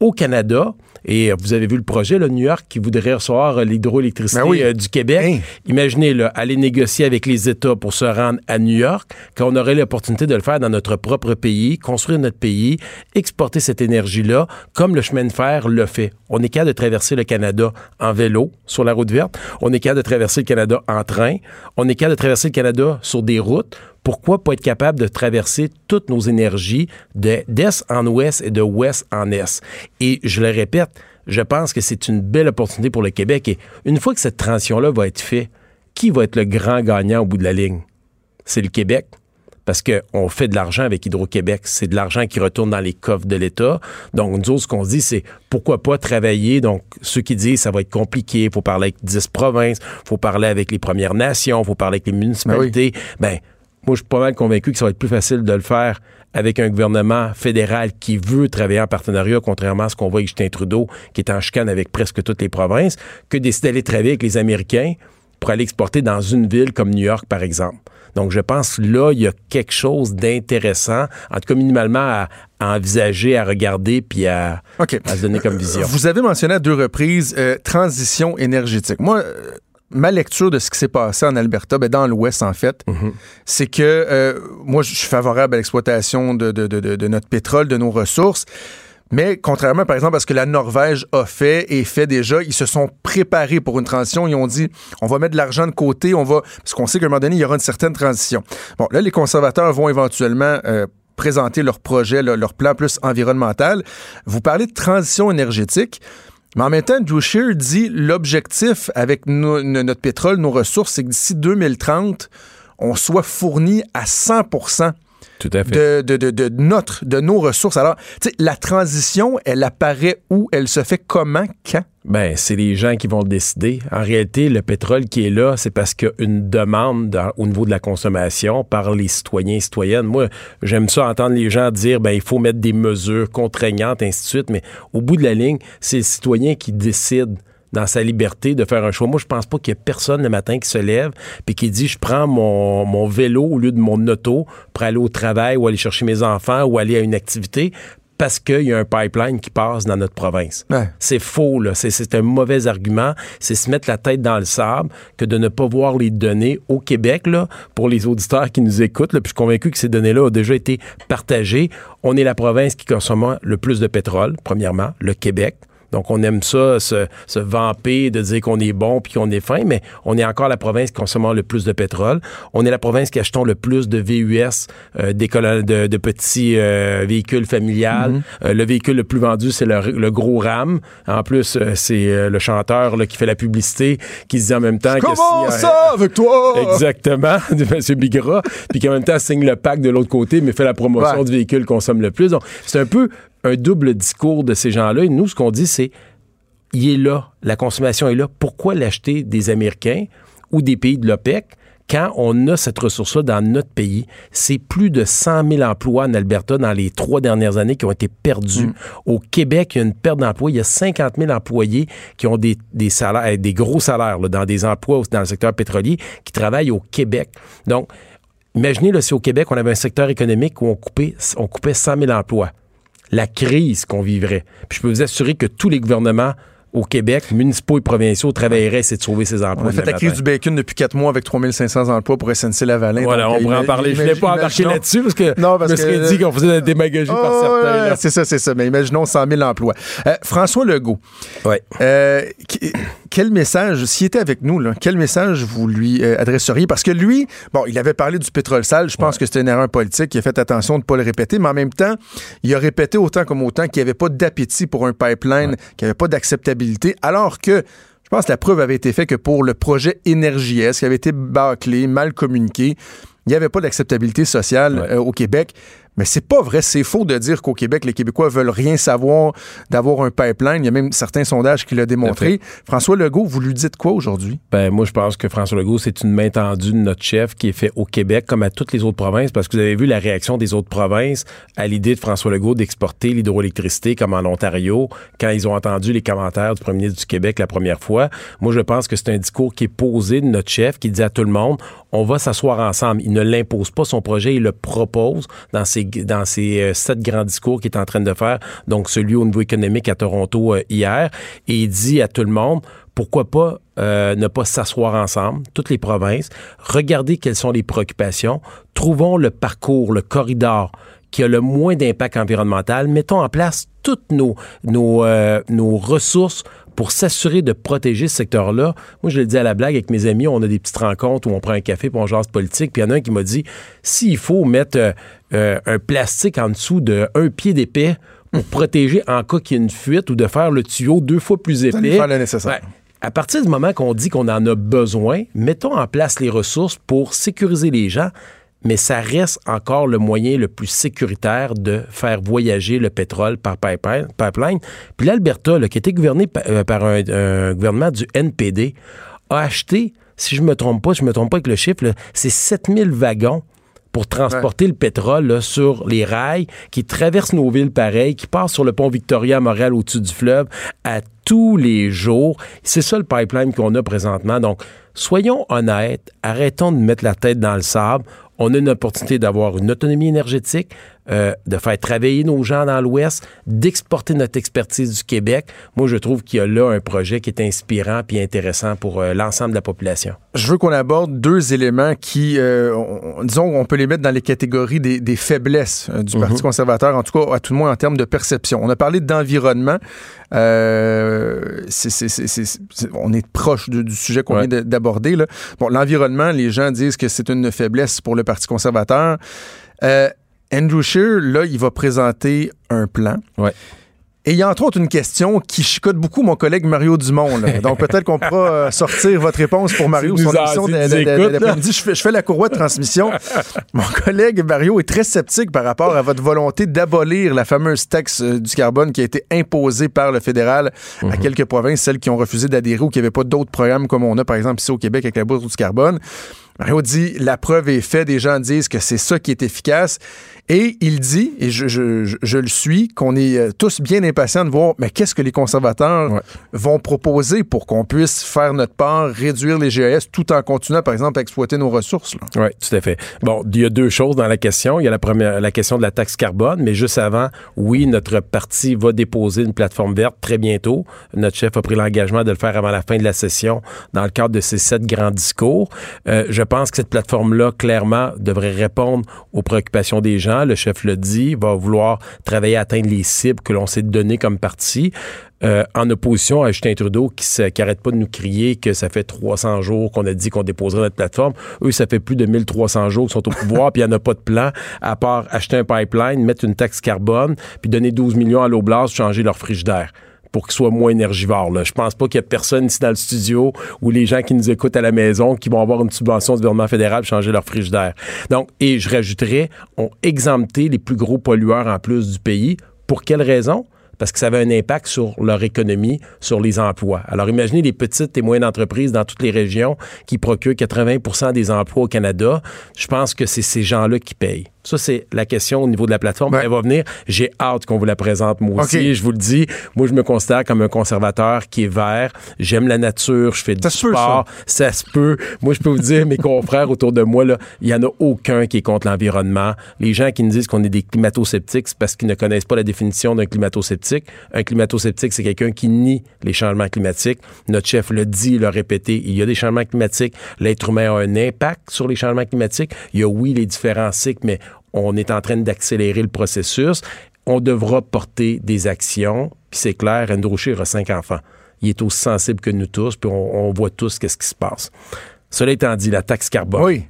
au Canada. Et euh, vous avez vu le projet, le New York, qui voudrait recevoir euh, l'hydroélectricité Ben oui. euh, du Québec. Hein? Imaginez, là, aller négocier avec les États pour se rendre à New York, quand on aurait l'opportunité de le faire dans notre propre pays, construire notre pays, exporter cette énergie-là, comme le chemin de fer le fait. On est capable de traverser le Canada en vélo sur la route verte. On est capable de traverser le Canada en train. On est capable de traverser le Canada sur des routes. Pourquoi pas être capable de traverser toutes nos énergies de- d'est en ouest et de ouest en est? Et je le répète, je pense que c'est une belle opportunité pour le Québec. Et une fois que cette transition-là va être faite, qui va être le grand gagnant au bout de la ligne? C'est le Québec. Parce qu'on fait de l'argent avec Hydro-Québec. C'est de l'argent qui retourne dans les coffres de l'État. Donc, nous autres, ce qu'on se dit, c'est pourquoi pas travailler? Donc, ceux qui disent ça va être compliqué, il faut parler avec 10 provinces, il faut parler avec les Premières Nations, il faut parler avec les municipalités. Ben, moi, je suis pas mal convaincu que ça va être plus facile de le faire avec un gouvernement fédéral qui veut travailler en partenariat, contrairement à ce qu'on voit avec Justin Trudeau, qui est en chicane avec presque toutes les provinces, que décider d'aller travailler avec les Américains pour aller exporter dans une ville comme New York, par exemple. Donc, je pense là, il y a quelque chose d'intéressant, en tout cas minimalement à, envisager, à regarder, puis à, se donner comme vision. Vous avez mentionné à deux reprises euh, transition énergétique. Moi, ma lecture de ce qui s'est passé en Alberta, ben dans l'Ouest en fait, Mhm. c'est que euh, moi je suis favorable à l'exploitation de, de, de, de, notre pétrole, de nos ressources. Mais contrairement, par exemple, à ce que la Norvège a fait et fait déjà, ils se sont préparés pour une transition. Ils ont dit, on va mettre de l'argent de côté, on va, parce qu'on sait qu'à un moment donné, il y aura une certaine transition. Bon, là, les conservateurs vont éventuellement euh, présenter leur projet, leur plan plus environnemental. Vous parlez de transition énergétique. Mais en même temps, Drew Shear dit l'objectif avec no- no- notre pétrole, nos ressources, c'est que d'ici 2030, on soit fourni à 100 Tout à fait. de, de, de, de notre, de nos ressources. Alors, tu sais, la transition, elle apparaît où? Elle se fait comment? Quand? Ben, c'est les gens qui vont le décider. En réalité, le pétrole qui est là, c'est parce qu'il y a une demande dans- au niveau de la consommation par les citoyens et citoyennes. Moi, j'aime ça entendre les gens dire, ben, il faut mettre des mesures contraignantes, ainsi de suite. Mais au bout de la ligne, c'est le citoyen qui décide dans sa liberté de faire un choix. Moi, je pense pas qu'il y ait personne le matin qui se lève puis qui dit je prends mon, mon vélo au lieu de mon auto pour aller au travail ou aller chercher mes enfants ou aller à une activité parce qu'il y a un pipeline qui passe dans notre province. Ouais. C'est faux, là. C'est, c'est un mauvais argument. C'est se mettre la tête dans le sable que de ne pas voir les données au Québec, là, pour les auditeurs qui nous écoutent. Là, puis je suis convaincu que ces données-là ont déjà été partagées. On est la province qui consomme le plus de pétrole, premièrement, le Québec. Donc, on aime ça, se, se vamper, de dire qu'on est bon puis qu'on est fin, mais on est encore la province qui consomme le plus de pétrole. On est la province qui achetons le plus de VUS, euh, des de, de petits euh, véhicules familiales. Euh, le véhicule le plus vendu, c'est le, le gros RAM. En plus, euh, c'est euh, le chanteur là, qui fait la publicité, qui se dit en même temps que... Comment si, ça avec toi? Exactement, de M. Bigra, puis qu'en même temps signe le pack de l'autre côté, mais fait la promotion Ouais. du véhicule consomme le plus. Donc, c'est un peu un double discours de ces gens-là. Et nous, ce qu'on dit, c'est il est là, la consommation est là. Pourquoi l'acheter des Américains ou des pays de l'OPEC quand on a cette ressource-là dans notre pays? C'est plus de 100 000 emplois en Alberta dans les trois dernières années qui ont été perdus. Au Québec, il y a une perte d'emplois. Il y a 50 000 employés qui ont des, des salaires, eh, des gros salaires là, dans des emplois dans le secteur pétrolier qui travaillent au Québec. Donc, imaginez là, si au Québec, on avait un secteur économique où on coupait, on coupait 100 000 emplois la crise qu'on vivrait. Puis je peux vous assurer que tous les gouvernements au Québec, municipaux et provinciaux, travailleraient c'est de sauver ces emplois. On a fait la crise du bacon depuis quatre mois avec 3500 emplois pour SNC-Lavalin. Voilà, on pourrait en parler. Je ne voulais pas embarquer là-dessus parce que Non, parce je me serais que- dit qu'on faisait de la démagogie par Oh, certains. ouais, c'est ça, c'est ça. Mais imaginons 100 000 emplois. Euh, François Legault, Ouais. euh, quel message, s'il était avec nous, là, quel message vous lui euh, adresseriez? Parce que lui, bon, il avait parlé du pétrole sale. Je pense que c'était une erreur politique. Il a fait attention de ne pas le répéter. Mais en même temps, il a répété autant comme autant qu'il n'y avait pas d'appétit pour un pipeline, qu'il n'y avait pas d'acceptabilité. Alors que, je pense que la preuve avait été faite que pour le projet Énergie S, qui avait été bâclé, mal communiqué, il n'y avait pas d'acceptabilité sociale Ouais. euh, au Québec. Mais c'est pas vrai, c'est faux de dire qu'au Québec, les Québécois veulent rien savoir d'avoir un pipeline. Il y a même certains sondages qui l'ont démontré. François Legault, vous lui dites quoi aujourd'hui? Ben, moi, je pense que François Legault, c'est une main tendue de notre chef qui est fait au Québec comme à toutes les autres provinces parce que vous avez vu la réaction des autres provinces à l'idée de François Legault d'exporter l'hydroélectricité comme en Ontario quand ils ont entendu les commentaires du premier ministre du Québec la première fois. Moi, je pense que c'est un discours qui est posé de notre chef qui dit à tout le monde, on va s'asseoir ensemble. Il ne l'impose pas son projet, il le propose dans ses, dans ses euh, sept grands discours qu'il est en train de faire, donc celui au niveau économique à Toronto euh, hier, et il dit à tout le monde, pourquoi pas euh, ne pas s'asseoir ensemble, toutes les provinces, regarder quelles sont les préoccupations, trouvons le parcours, le corridor qui a le moins d'impact environnemental, mettons en place toutes nos, nos, nos ressources pour s'assurer de protéger ce secteur-là. Moi, je le dis à la blague avec mes amis, on a des petites rencontres où on prend un café puis on jase politique, puis il y en a un qui m'a dit, s'il faut mettre euh, un plastique en dessous de un pied d'épais pour protéger en cas qu'il y ait une fuite ou de faire le tuyau deux fois plus épais. allez faire le nécessaire. Ouais. À partir du moment qu'on dit qu'on en a besoin, mettons en place les ressources pour sécuriser les gens, mais ça reste encore le moyen le plus sécuritaire de faire voyager le pétrole par pipeline. Puis l'Alberta, qui était gouverné euh, par un, un gouvernement du NPD, a acheté, si je me trompe pas, si je me trompe pas avec le chiffre, c'est 7000 wagons pour transporter le pétrole sur les rails qui traversent nos villes pareilles, qui passent sur le pont Victoria à Montréal au-dessus du fleuve à tous les jours. C'est ça le pipeline qu'on a présentement. Donc, Soyons honnêtes, arrêtons de mettre la tête dans le sable. On a une opportunité d'avoir une autonomie énergétique, euh, de faire travailler nos gens dans l'Ouest, d'exporter notre expertise du Québec. Moi, je trouve qu'il y a là un projet qui est inspirant et intéressant pour euh, l'ensemble de la population. Je veux qu'on aborde deux éléments qui, euh, on, disons, on peut les mettre dans les catégories des, des faiblesses du Parti Mhm. conservateur, en tout cas, à tout le moins en termes de perception. On a parlé d'environnement. On est proche de- du sujet qu'on Ouais. vient de- d'aborder. Bon, l'environnement, les gens disent que c'est une faiblesse pour le Parti conservateur. Euh, Andrew Scheer, là, il va présenter un plan. Ouais. Et il y a entre autres une question qui chicote beaucoup mon collègue Mario Dumont. là. Donc peut-être qu'on pourra euh, sortir votre réponse pour Mario d'après-midi. Je fais, je fais la courroie de transmission. mon collègue Mario est très sceptique par rapport à votre volonté d'abolir la fameuse taxe euh, du carbone qui a été imposée par le fédéral Mhm. à quelques provinces, celles qui ont refusé d'adhérer ou qui n'avaient pas d'autres programmes comme on a par exemple ici au Québec avec la bourse du carbone. Mario dit la preuve est faite, des gens disent que c'est ça qui est efficace. Et il dit, et je, je- je- je le suis, qu'on est euh, tous bien impatients de voir, mais qu'est-ce que les conservateurs Ouais. vont proposer pour qu'on puisse faire notre part, réduire les GES, tout en continuant, par exemple, à exploiter nos ressources. Oui, tout à fait. Bon, il y a deux choses dans la question. Il y a la première, la question de la taxe carbone, mais juste avant, oui, notre parti va déposer une plateforme verte très bientôt. Notre chef a pris l'engagement de le faire avant la fin de la session dans le cadre de ces sept grands discours. Euh, je pense que cette plateforme-là, clairement, devrait répondre aux préoccupations des gens. Le chef le dit, va vouloir travailler à atteindre les cibles que l'on s'est données comme parti. Euh, en opposition à Justin Trudeau qui se- qui arrête pas de nous crier que ça fait 300 jours qu'on a dit qu'on déposerait notre plateforme. Eux, ça fait plus de 1300 jours qu'ils sont au pouvoir, puis il n'y en a pas de plan à part acheter un pipeline, mettre une taxe carbone, puis donner 12 millions à l'Oblast, changer leur frigidaire pour qu'ils soient moins énergivores. Je pense pas qu'il y a personne ici dans le studio ou les gens qui nous écoutent à la maison qui vont avoir une subvention du gouvernement fédéral pour changer leur frigidaire. Donc, et je rajouterais, on exempté les plus gros pollueurs en plus du pays. Pour quelle raison? parce que ça avait un impact sur leur économie, sur les emplois. Alors imaginez les petites et moyennes entreprises dans toutes les régions qui procurent 80% des emplois au Canada. Je pense que c'est ces gens-là qui payent. Ça, c'est la question au niveau de la plateforme. Ouais. Elle va venir. J'ai hâte qu'on vous la présente, moi aussi. Je vous le dis, moi, je me considère comme un conservateur qui est vert. J'aime la nature, je fais du Ça peut, sport. Ça. se peut. Moi, je peux vous dire, mes confrères autour de moi, là, il n'y en a aucun qui est contre l'environnement. Les gens qui nous disent qu'on est des climato-sceptiques, c'est parce qu'ils ne connaissent pas la définition d'un climato-sceptique. Un climato-sceptique, c'est quelqu'un qui nie les changements climatiques. Notre chef le dit, l'a répété. Il y a des changements climatiques. L'être humain a un impact sur les changements climatiques. Il y a, oui, les différents cycles, mais on est en train d'accélérer le processus. On devra porter des actions. Puis c'est clair, Andrew Scheer a cinq enfants. Il est aussi sensible que nous tous, puis on, voit tous qu'est-ce qui se passe. Cela étant dit, la taxe carbone. Oui.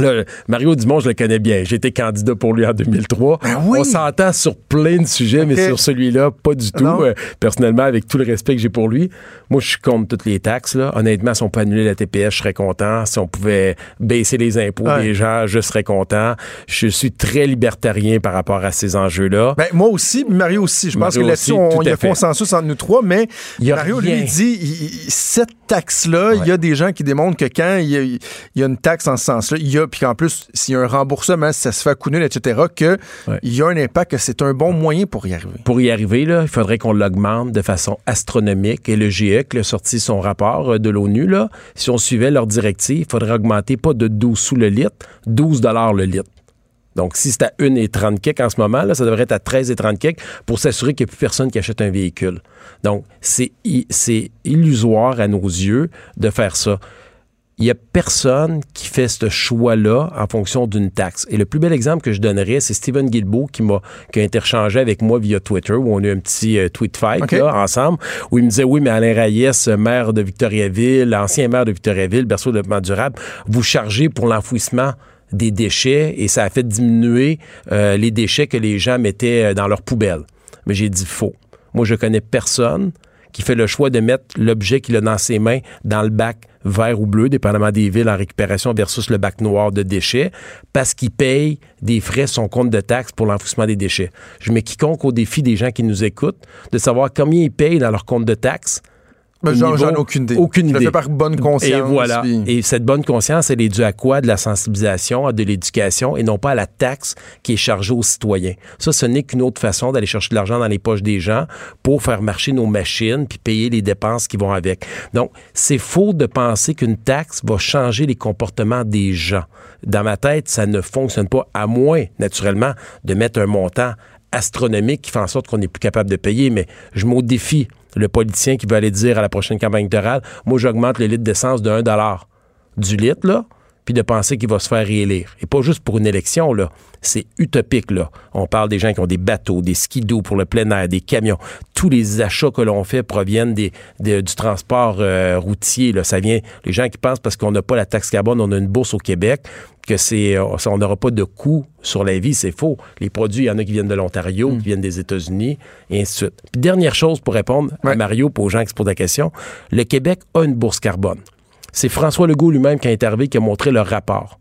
Là, Mario Dumont, je le connais bien. J'ai été candidat pour lui en 2003. Ben oui? On s'entend sur plein de sujets, mais sur celui-là, pas du tout. Euh, personnellement, avec tout le respect que j'ai pour lui, moi, je suis contre toutes les taxes. Là. Honnêtement, si on peut annuler la TPS, je serais content. Si on pouvait baisser les impôts Ouais. des gens, je serais content. Je suis très libertarien par rapport à ces enjeux-là. Ben, moi aussi, Mario aussi. Je pense Mario que là-dessus, on- y a fait. consensus entre nous trois, mais Il y a Mario, rien. lui, dit, il- cette taxe-là, il y a des gens qui démontrent que quand il y y a une taxe en ce sens-là, il y a, puis qu'en plus, s'il y a un remboursement, si ça se fait à coup nul, etc., qu'il Ouais. y a un impact, que c'est un bon moyen pour y arriver. Pour y arriver, là, il faudrait qu'on l'augmente de façon astronomique. Et le GIEC a sorti son rapport euh, de l'ONU. Là. Si on suivait leur directive, il faudrait augmenter pas de 12 sous le litre, 12 dollars le litre. Donc, si c'est à 1,30 kek en ce moment, là, ça devrait être à 13,30 kek pour s'assurer qu'il n'y a plus personne qui achète un véhicule. Donc, c'est illusoire à nos yeux de faire ça. Il n'y a personne qui fait ce choix-là en fonction d'une taxe. Et le plus bel exemple que je donnerais, c'est Stephen Guilbeault qui m'a qui a interchangé avec moi via Twitter, où on a eu un petit euh, tweet fight là, ensemble, où il me disait oui, mais Alain Reyes, maire de Victoriaville, ancien maire de Victoriaville, berceau de développement durable, vous chargez pour l'enfouissement des déchets et ça a fait diminuer euh, les déchets que les gens mettaient euh, dans leurs poubelles. Mais j'ai dit faux. Moi, je connais personne qui fait le choix de mettre l'objet qu'il a dans ses mains dans le bac vert ou bleu, dépendamment des villes en récupération versus le bac noir de déchets, parce qu'il paye des frais son compte de taxes pour l'enfouissement des déchets. Je mets quiconque au défi des gens qui nous écoutent de savoir combien ils payent dans leur compte de taxes J'en ai aucune idée. Aucune Je le fais par bonne conscience. Et voilà. puis- Et cette bonne conscience, elle est due à quoi? De la sensibilisation, à de l'éducation et non pas à la taxe qui est chargée aux citoyens. Ça, ce n'est qu'une autre façon d'aller chercher de l'argent dans les poches des gens pour faire marcher nos machines puis payer les dépenses qui vont avec. Donc, c'est faux de penser qu'une taxe va changer les comportements des gens. Dans ma tête, ça ne fonctionne pas, à moins, naturellement, de mettre un montant astronomique qui fait en sorte qu'on n'est plus capable de payer. Mais je m'au défie le politicien qui veut aller dire à la prochaine campagne électorale, moi, j'augmente le litre d'essence de 1 du litre, là, puis de penser qu'il va se faire réélire. Et pas juste pour une élection, là. C'est utopique, là. On parle des gens qui ont des bateaux, des skidoo pour le plein air, des camions. Tous les achats que l'on fait proviennent des, des- du transport euh, routier, là. Ça vient, les gens qui pensent parce qu'on n'a pas la taxe carbone, on a une bourse au Québec, que c'est, euh, on n'aura pas de coût sur la vie, c'est faux. Les produits, il y en a qui viennent de l'Ontario, qui viennent des États-Unis, et ainsi de suite. Puis dernière chose pour répondre à. Mario, pour aux gens qui se posent la question, le Québec a une bourse carbone. C'est François Legault lui-même qui est arrivé qui a montré le rapport.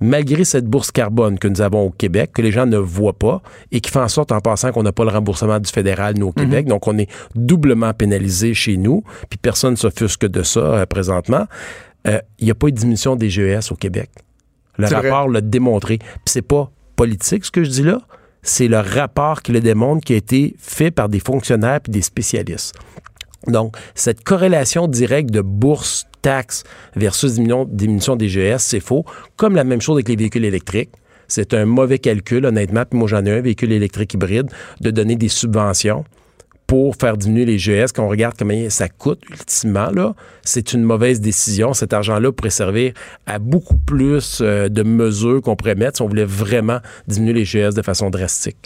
Malgré cette bourse carbone que nous avons au Québec, que les gens ne voient pas, et qui fait en sorte, en passant, qu'on n'a pas le remboursement du fédéral, nous, au Québec, donc on est doublement pénalisé chez nous, puis personne ne s'offusque de ça euh, présentement, euh, il n'y a pas eu de diminution des GES au Québec. Le rapport l'a démontré. Puis c'est pas politique, ce que je dis là, c'est le rapport qui le démontre qui a été fait par des fonctionnaires puis des spécialistes. Donc, cette corrélation directe de bourse, taxe versus diminution, des GS, c'est faux. Comme la même chose avec les véhicules électriques. C'est un mauvais calcul, honnêtement. Puis moi, j'en ai un véhicule électrique hybride, de donner des subventions pour faire diminuer les GS. Quand on regarde combien ça coûte, ultimement, c'est une mauvaise décision. Cet argent-là pourrait servir à beaucoup plus euh, de mesures qu'on pourrait mettre si on voulait vraiment diminuer les GS de façon drastique.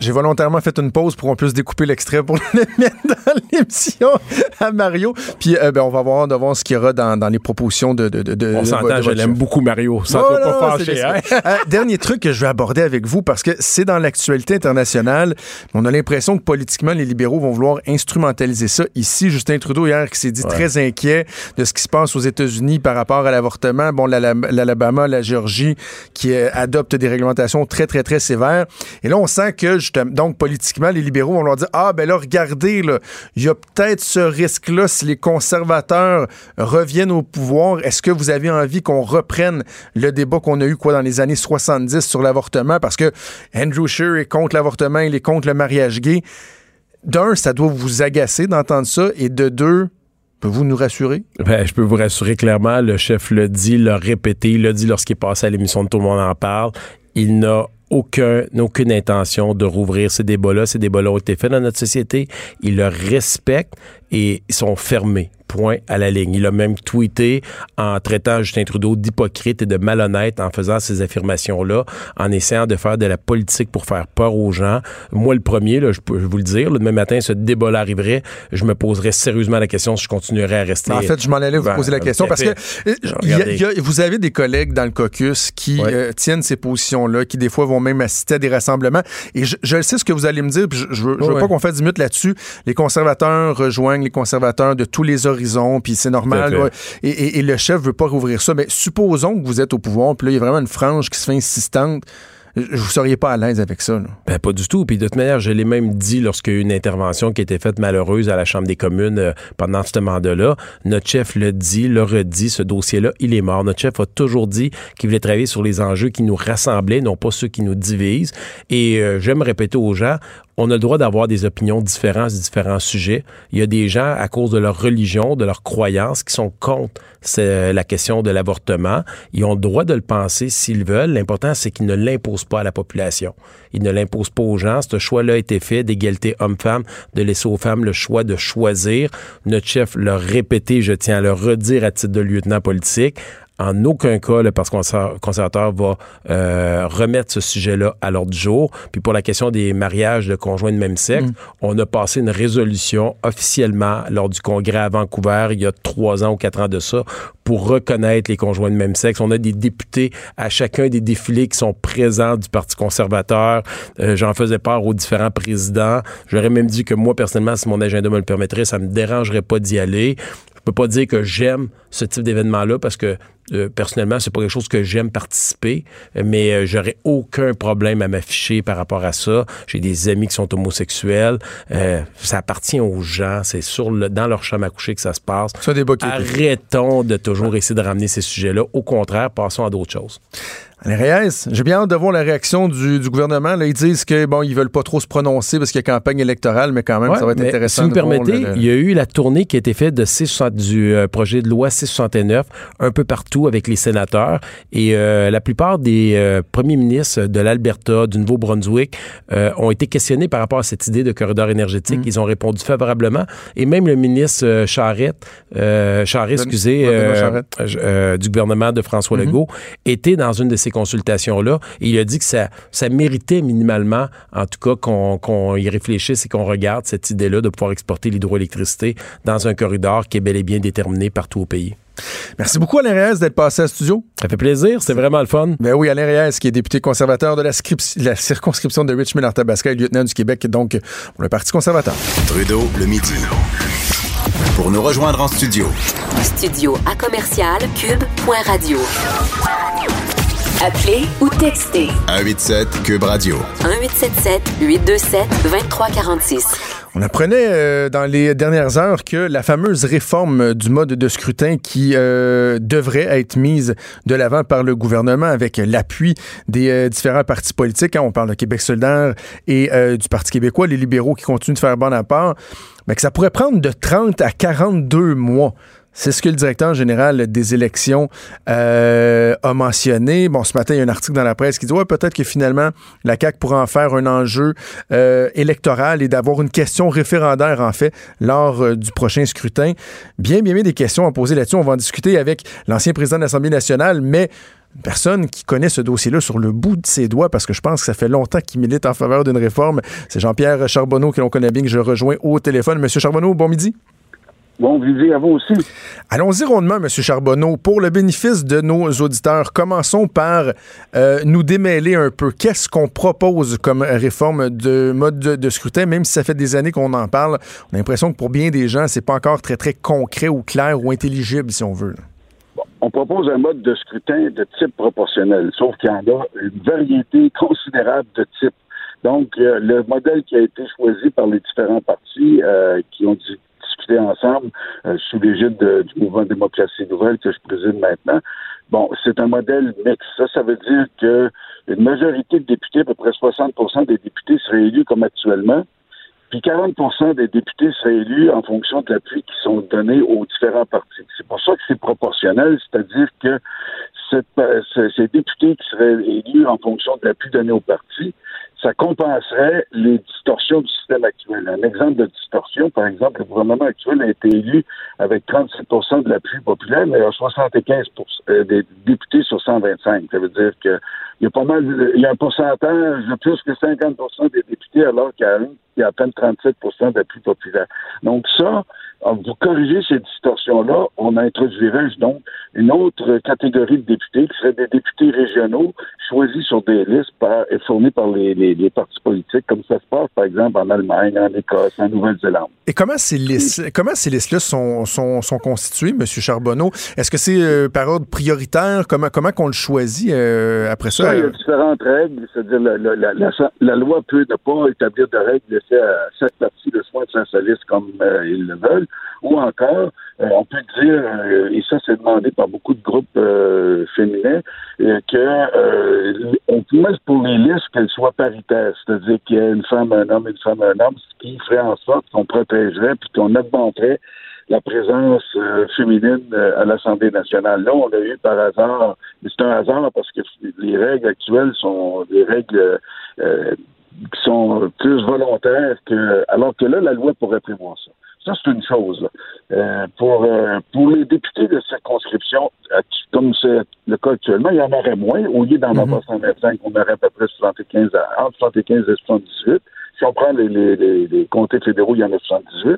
J'ai volontairement fait une pause pour qu'on puisse découper l'extrait pour le mettre dans l'émission à Mario. Puis euh, ben, on va voir, de voir ce qu'il y aura dans, dans les propositions de. de, de, On s'entend, je l'aime beaucoup, Mario. Ça Oh, non, pas fâcher, hein? Euh, dernier truc que je vais aborder avec vous, parce que c'est dans l'actualité internationale. On a l'impression que politiquement, les libéraux vont vouloir instrumentaliser ça. Ici, Justin Trudeau, hier, qui s'est dit très inquiet de ce qui se passe aux États-Unis par rapport à l'avortement. Bon, l'Ala- l'Alabama, la Géorgie, qui euh, adoptent des réglementations très, très, très sévères. Et là, on sent que, donc, politiquement, les libéraux vont leur dire Ah, ben là, regardez, il y a peut-être ce risque-là si les conservateurs reviennent au pouvoir. Est-ce que vous avez envie qu'on reprenne le débat qu'on a eu quoi dans les années 70 sur l'avortement? Parce que Andrew Scheer est contre l'avortement, il est contre le mariage gay. D'un, ça doit vous agacer d'entendre ça. Et de deux, Pouvez-vous nous rassurer? Ben, je peux vous rassurer clairement, le chef l'a dit, l'a répété, il l'a dit lorsqu'il est passé à l'émission de Tout le monde en parle. Il n'a aucun, aucune intention de rouvrir ces débats-là. Ces débats-là ont été faits dans notre société. Il le respecte et ils sont fermés. Point à la ligne. Il a même tweeté en traitant Justin Trudeau d'hypocrite et de malhonnête en faisant ces affirmations-là, en essayant de faire de la politique pour faire peur aux gens. Moi, le premier, là, je peux vous le dire, le demain matin, ce débat-là arriverait, je me poserais sérieusement la question si je continuerais à rester. En fait, je m'en allais vous Ben, poser la question parce que euh, il y a- Regardez. il y a- vous avez des collègues dans le caucus qui Ouais. euh, tiennent ces positions-là, qui des fois vont même assister à des rassemblements. Et je, je sais ce que vous allez me dire, puis je, je veux, je veux Ouais. pas qu'on fasse 10 minutes là-dessus. Les conservateurs rejoignent les conservateurs de tous les horizons, puis c'est normal. Et, et- et le chef veut pas rouvrir ça. Mais supposons que vous êtes au pouvoir, puis là, il y a vraiment une frange qui se fait insistante. Je- Vous seriez pas à l'aise avec ça. là. Ben, pas du tout. Puis de toute manière, je l'ai même dit lorsqu'il y a eu une intervention qui a été faite malheureuse à la Chambre des communes euh, pendant ce mandat-là. Notre chef le dit, le redit, ce dossier-là, il est mort. Notre chef a toujours dit qu'il voulait travailler sur les enjeux qui nous rassemblaient, non pas ceux qui nous divisent. Et euh, j'aime répéter aux gens, on a le droit d'avoir des opinions différentes sur différents sujets. Il y a des gens, à cause de leur religion, de leur croyance, qui sont contre la question de l'avortement. Ils ont le droit de le penser s'ils veulent. L'important, c'est qu'ils ne l'imposent pas à la population. Ils ne l'imposent pas aux gens. Ce choix-là a été fait d'égalité homme-femme, de laisser aux femmes le choix de choisir. Notre chef l'a répété, je tiens à le redire à titre de lieutenant politique. En aucun cas, le Parti conser- conservateur va euh, remettre ce sujet-là à l'ordre du jour. Puis pour la question des mariages de conjoints de même sexe, on a passé une résolution officiellement lors du congrès à Vancouver il y a trois ans ou quatre ans de ça pour reconnaître les conjoints de même sexe. On a des députés à chacun des défilés qui sont présents du Parti conservateur. Euh, J'en faisais part aux différents présidents. J'aurais même dit que moi, personnellement, si mon agenda me le permettrait, ça me dérangerait pas d'y aller. Je peux pas dire que j'aime ce type d'événement-là parce que Euh, personnellement, c'est pas quelque chose que j'aime participer, mais euh, j'aurais aucun problème à m'afficher par rapport à ça. J'ai des amis qui sont homosexuels. Euh, ça appartient aux gens. C'est sur le, dans leur chambre à coucher que ça se passe. Arrêtons de toujours essayer de ramener ces sujets-là. Au contraire, passons à d'autres choses. Alain Reyes, j'ai bien hâte de voir la réaction du, du gouvernement. Là, ils disent que bon, ils veulent pas trop se prononcer parce qu'il y a campagne électorale, mais quand même, Ouais, ça va être intéressant. Si vous voir permettez, le- il y a eu la tournée qui a été faite de 660 du euh, projet de loi 669 un peu partout avec les sénateurs et euh, la plupart des euh, premiers ministres de l'Alberta, du Nouveau-Brunswick ont été questionnés par rapport à cette idée de corridor énergétique. Ils ont répondu favorablement et même le ministre Charette, Charest, excusez, Charette. du gouvernement de François Mm-hmm. Legault était dans une de ces consultations-là et il a dit que ça, ça méritait minimalement, en tout cas, qu'on qu'on y réfléchisse et qu'on regarde cette idée-là de pouvoir exporter l'hydroélectricité dans un corridor qui est bel et bien déterminé partout au pays. Merci beaucoup, Alain Reyes, d'être passé à studio. Ça fait plaisir, c'est vraiment le fun. Ben oui, Alain Reyes, qui est député conservateur de la, scrip- la circonscription de Richmond-Arthabasca et lieutenant du Québec, donc pour le Parti conservateur. Trudeau, le midi. Pour nous rejoindre en studio, Studio à commercial cube.radio. Appelez ou textez 187 Cube Radio. 1877 827 2346. On apprenait euh, dans les dernières heures que la fameuse réforme du mode de scrutin qui euh, devrait être mise de l'avant par le gouvernement avec l'appui des euh, différents partis politiques, hein, on parle de Québec solidaire et euh, du Parti québécois, les libéraux qui continuent de faire bon apport, mais que ça pourrait prendre de 30 à 42 mois. C'est ce que le directeur général des élections euh, a mentionné. Bon, ce matin, il y a un article dans la presse qui dit ouais, peut-être que finalement, la CAQ pourrait en faire un enjeu euh, électoral et d'avoir une question référendaire, en fait, lors euh, du prochain scrutin. Bien, bien, bien des questions à poser là-dessus. On va en discuter avec l'ancien président de l'Assemblée nationale, mais une personne qui connaît ce dossier-là sur le bout de ses doigts, parce que je pense que ça fait longtemps qu'il milite en faveur d'une réforme. C'est Jean-Pierre Charbonneau, que l'on connaît bien, que je rejoins au téléphone. Monsieur Charbonneau, bon midi. Bon midi à vous aussi. Allons-y rondement, M. Charbonneau. Pour le bénéfice de nos auditeurs, commençons par euh, nous démêler un peu. Qu'est-ce qu'on propose comme réforme de mode de, de scrutin, même si ça fait des années qu'on en parle? On a l'impression que pour bien des gens, c'est pas encore très, très concret ou clair ou intelligible, si on veut. On propose un mode de scrutin de type proportionnel, sauf qu'il y en a une variété considérable de types. Donc, euh, le modèle qui a été choisi par les différents partis euh, qui ont di- ensemble euh, sous l'égide de- du mouvement démocratie nouvelle que je préside maintenant, bon, c'est un modèle mixte. Ça, ça veut dire que une majorité de députés, à peu près 60% des députés seraient élus comme actuellement, puis 40% des députés seraient élus en fonction de l'appui qui sont donnés aux différents partis. C'est pour ça que c'est proportionnel, c'est-à-dire que cette- euh, ce- ces députés qui seraient élus en fonction de l'appui donné aux partis, ça compenserait les distorsions du système actuel. Un exemple de distorsion, par exemple, le gouvernement actuel a été élu avec 37% de l'appui populaire, mais a 75% euh, des députés sur 125. Ça veut dire que il y a pas mal, il y a un pourcentage de plus que 50% des députés, alors qu'il y il y a à peine 37% d'appui populaire. Donc ça, pour corriger ces distorsions-là, on introduirait donc une autre catégorie de députés qui seraient des députés régionaux choisis sur des listes par, et fournis par les, les- les partis politiques, comme ça se passe par exemple en Allemagne, en Écosse, en Nouvelle-Zélande. Et comment ces listes, comment ces listes-là sont, sont, sont constituées, M. Charbonneau? Est-ce que c'est euh, par ordre prioritaire? Comment, comment qu'on le choisit euh, après ça? Il y a différentes règles, c'est-à-dire la, la, la, la, la loi peut ne pas établir de règles, laisser à chaque parti le soin de sa liste comme euh, ils le veulent, ou encore, euh, on peut dire, euh, et ça c'est demandé par beaucoup de groupes euh, féminins, que on mettre pour les listes qu'elles soient paritaires, c'est-à-dire qu'il y ait une femme, un homme, une femme, un homme, ce qui ferait en sorte qu'on protégerait puis qu'on augmenterait la présence féminine à l'Assemblée nationale. Là, on l'a eu par hasard, mais c'est un hasard parce que les règles actuelles sont des règles qui sont plus volontaires que alors que là, la loi pourrait prévoir ça. Ça, c'est une chose. là. Euh, pour, euh, pour les députés de circonscription, actu- comme c'est le cas actuellement, il y en aurait moins. Au lieu d'en avoir 125, on aurait à peu près 75 à, entre 75 et 78. Si on prend les, les, les, les comtés fédéraux, il y en a 78.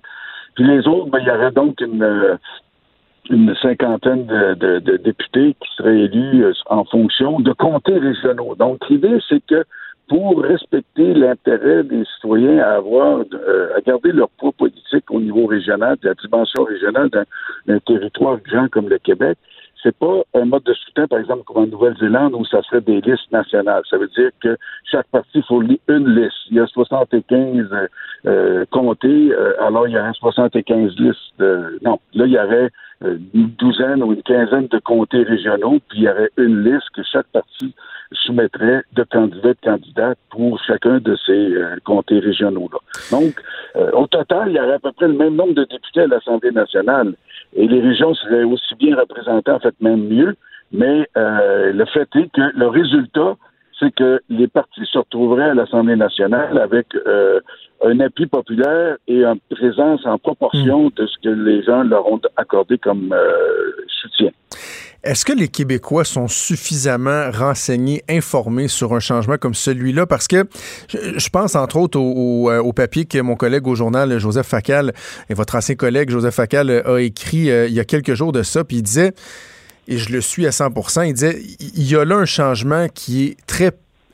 Puis les autres, ben, il y aurait donc une, euh, une cinquantaine de, de- de députés qui seraient élus euh, en fonction de comtés régionaux. Donc, l'idée, c'est que pour respecter l'intérêt des citoyens à avoir, euh, à garder leur poids politique au niveau régional, de la dimension régionale d'un territoire grand comme le Québec, c'est pas un mode de scrutin, par exemple, comme en Nouvelle-Zélande, où ça serait des listes nationales. Ça veut dire que chaque parti fournit une liste. Il y a 75 euh, comtés, euh, alors il y aurait 75 listes. De... Non, là, il y aurait euh, une douzaine ou une quinzaine de comtés régionaux, puis il y aurait une liste que chaque parti soumettrait de candidats de candidats pour chacun de ces euh, comtés régionaux-là. Donc, euh, au total, il y aurait à peu près le même nombre de députés à l'Assemblée nationale et les régions seraient aussi bien représentées, en fait même mieux, mais le fait est que le résultat, c'est que les partis se retrouveraient à l'Assemblée nationale avec un appui populaire et une présence en proportion hmm. de ce que les gens leur ont accordé comme euh, soutien. Est-ce que les Québécois sont suffisamment renseignés, informés sur un changement comme celui-là? Parce que je pense entre autres au, euh, papier que mon collègue au journal, Joseph Facal, et votre ancien collègue Joseph Facal a écrit euh, il y a quelques jours de ça, puis il disait, et je le suis à 100% il disait, il y a là un changement qui est très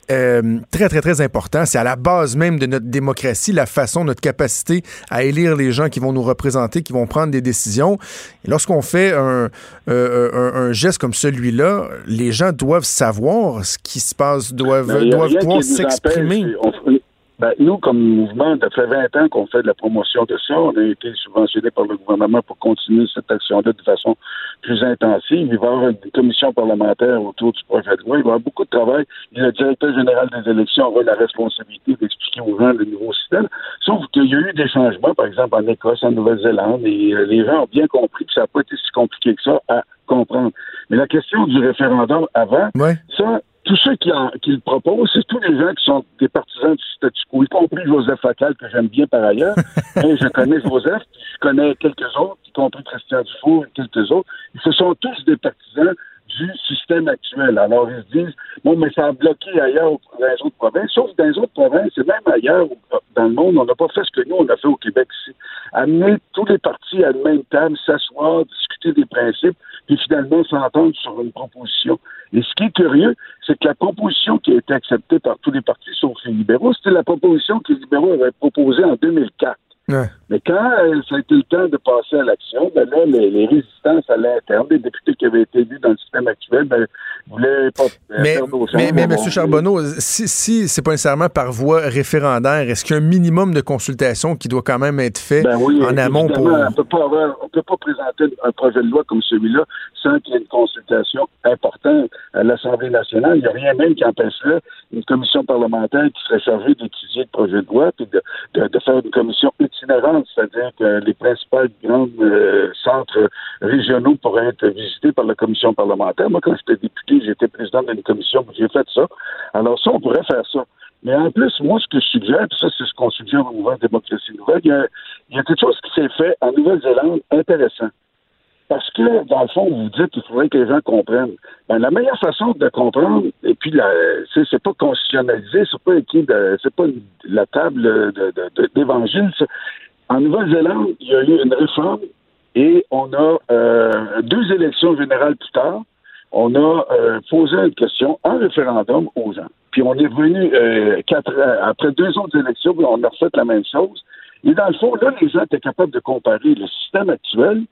euh, très, très, très important. C'est à la base même de notre démocratie, la façon, notre capacité à élire les gens qui vont nous représenter, qui vont prendre des décisions. Et lorsqu'on fait un, euh, un, geste comme celui-là, les gens doivent savoir ce qui se passe, doivent, doivent pouvoir s'exprimer. Ben, nous, comme mouvement, ça fait 20 ans qu'on fait de la promotion de ça. On a été subventionné par le gouvernement pour continuer cette action-là de façon plus intensive. Il va y avoir une commission parlementaire autour du projet de loi. Il va y avoir beaucoup de travail. le directeur général des élections aura la responsabilité d'expliquer aux gens le nouveau système. Sauf qu'il y a eu des changements, par exemple en Écosse, en Nouvelle-Zélande, et euh, les gens ont bien compris que ça n'a pas été si compliqué que ça à comprendre. Mais la question du référendum avant, ça, tous ceux qui, le proposent, c'est tous les gens qui sont des partisans du statu quo, y compris Joseph Facal, que j'aime bien par ailleurs. Et je connais Joseph, je connais quelques autres, y compris Christian Dufour et quelques autres. Ce sont tous des partisans du système actuel. Alors, ils se disent, bon, mais ça a bloqué ailleurs dans les autres provinces, sauf dans les autres provinces, et même ailleurs dans le monde, on n'a pas fait ce que nous, on a fait au Québec ici. Amener tous les partis à la même table, s'asseoir, discuter des principes, puis finalement s'entendre sur une proposition. Et ce qui est curieux, c'est que la proposition qui a été acceptée par tous les partis, sauf les libéraux, c'était la proposition que les libéraux avaient proposée en 2004. Mais quand euh, ça a été le temps de passer à l'action, ben là, les, résistances à l'interne, les députés qui avaient été élus dans le système actuel, ben, pas mais, mais, mais, M. Charbonneau, si, si c'est pas nécessairement par voie référendaire, est-ce qu'il y a un minimum de consultation qui doit quand même être fait ben en amont pour... On peut pas peut pas présenter un projet de loi comme celui-là sans qu'il y ait une consultation importante à l'Assemblée nationale. Il n'y a rien même qui empêcherait une commission parlementaire qui serait chargée d'étudier le projet de loi, puis de, de, de faire une commission c'est-à-dire que les principaux grands euh, centres régionaux pourraient être visités par la commission parlementaire. Moi, quand j'étais député, j'étais président d'une commission, j'ai fait ça. Alors ça, on pourrait faire ça. Mais en plus, moi, ce que je suggère, puis ça, c'est ce qu'on suggère au mouvement Démocratie Nouvelle, il y, a, quelque chose qui s'est fait en Nouvelle-Zélande intéressant. Parce que, dans le fond, vous dites qu'il faudrait que les gens comprennent. Ben, la meilleure façon de comprendre, et puis c'est pas constitutionnalisé, c'est pas c'est pas la table d'évangile. En Nouvelle-Zélande, il y a eu une réforme et on a euh, deux élections générales plus tard. On a euh, posé une question, un référendum aux gens. Puis on est venu euh, quatre, après deux autres élections, on a refait la même chose. Et dans le fond, là, les gens étaient capables de comparer le système actuel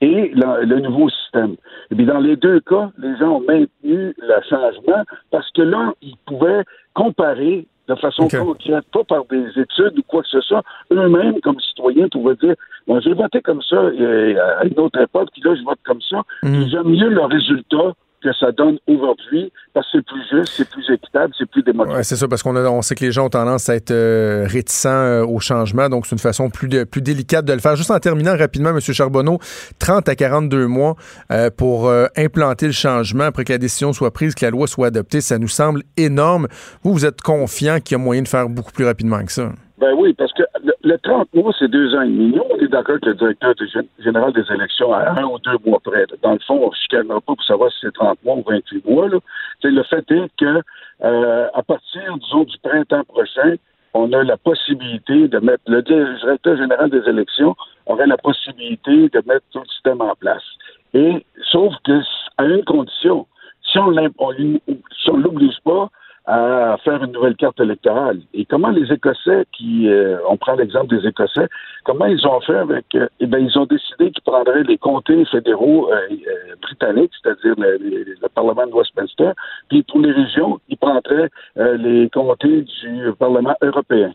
et le, nouveau système. Et bien, dans les deux cas, les gens ont maintenu le changement parce que là, ils pouvaient comparer de façon concrète, pas par des études ou quoi que ce soit. Eux-mêmes, comme citoyens, pouvaient dire Moi, j'ai voté comme ça à une autre époque, puis là, je vote comme ça. Mm. J'aime mieux le résultat que ça donne aujourd'hui parce que c'est plus juste, c'est plus équitable, c'est plus démocratique. C'est ça, parce qu'on on sait que les gens ont tendance à être euh, réticents euh, au changement, donc c'est une façon plus, plus délicate de le faire. Juste en terminant rapidement, M. Charbonneau, 30 à 42 mois euh, pour implanter le changement après que la décision soit prise, que la loi soit adoptée, ça nous semble énorme. Vous, vous êtes confiant qu'il y a moyen de faire beaucoup plus rapidement que ça? Ben oui, parce que le, 30 mois, c'est deux ans et demi. Nous, on est d'accord que le directeur général des élections à un ou deux mois près. Dans le fond, on ne chicanera pas pour savoir si c'est 30 mois ou 28 mois. Là. Le fait est que euh, à partir, disons, du printemps prochain, on a la possibilité de mettre le directeur général des élections aurait la possibilité de mettre tout le système en place. Et sauf que à une condition, si on ne l'oblige pas, à faire une nouvelle carte électorale. Et comment les Écossais, qui, euh, on prend l'exemple des Écossais, comment ils ont fait avec, euh, eh bien, ils ont décidé qu'ils prendraient les comtés fédéraux euh, britanniques, c'est-à-dire le, le, Parlement de Westminster, puis pour les régions, ils prendraient les comtés du Parlement européen.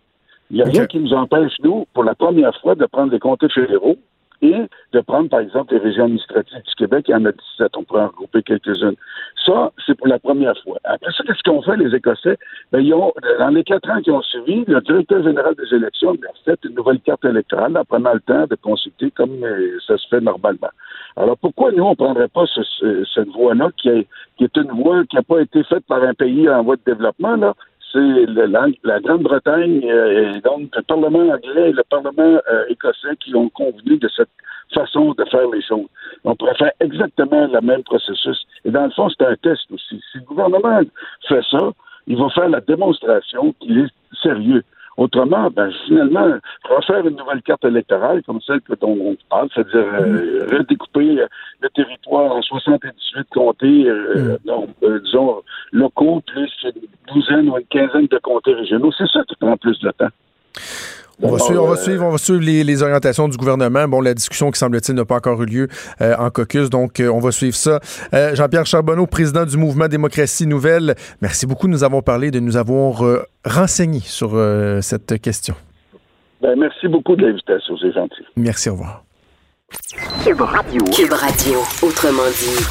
Il n'y a rien qui nous empêche, nous, pour la première fois, de prendre les comtés fédéraux et de prendre, par exemple, les régions administratives du Québec. Il y en a 17, on pourrait en regrouper quelques-unes. Ça, c'est pour la première fois. Après ça, qu'est-ce qu'ont fait les Écossais? Ben, ils ont, dans les quatre ans qui ont suivi, le directeur général des élections a fait une nouvelle carte électorale en prenant le temps de consulter comme euh, ça se fait normalement. Alors, pourquoi nous, on ne prendrait pas cette voie-là, qui, qui est une voie qui n'a pas été faite par un pays en voie de développement, là, c'est la, Grande-Bretagne euh, et donc le Parlement anglais et le Parlement euh, écossais qui ont convenu de cette façon de faire les choses. On pourrait faire exactement le même processus. Et dans le fond, c'est un test aussi. Si le gouvernement fait ça, il va faire la démonstration qu'il est sérieux. Autrement, ben, finalement, refaire une nouvelle carte électorale comme celle que dont on parle, c'est-à-dire euh, redécouper le territoire en 78 comtés, euh, mm. disons, locaux, plus une douzaine ou une quinzaine de comtés régionaux. C'est ça qui prend plus de temps. On va, suivre, on va, suivre, on va suivre, les, orientations du gouvernement. Bon, la discussion qui semble-t-il n'a pas encore eu lieu euh, en caucus, donc euh, on va suivre ça. Euh, Jean-Pierre Charbonneau, président du mouvement Démocratie Nouvelle, merci beaucoup de nous avoir parlé, de nous avoir renseigné sur cette question. Ben, merci beaucoup de l'invitation, c'est gentil. Merci, au revoir. Cube Radio. Cube Radio, autrement dit.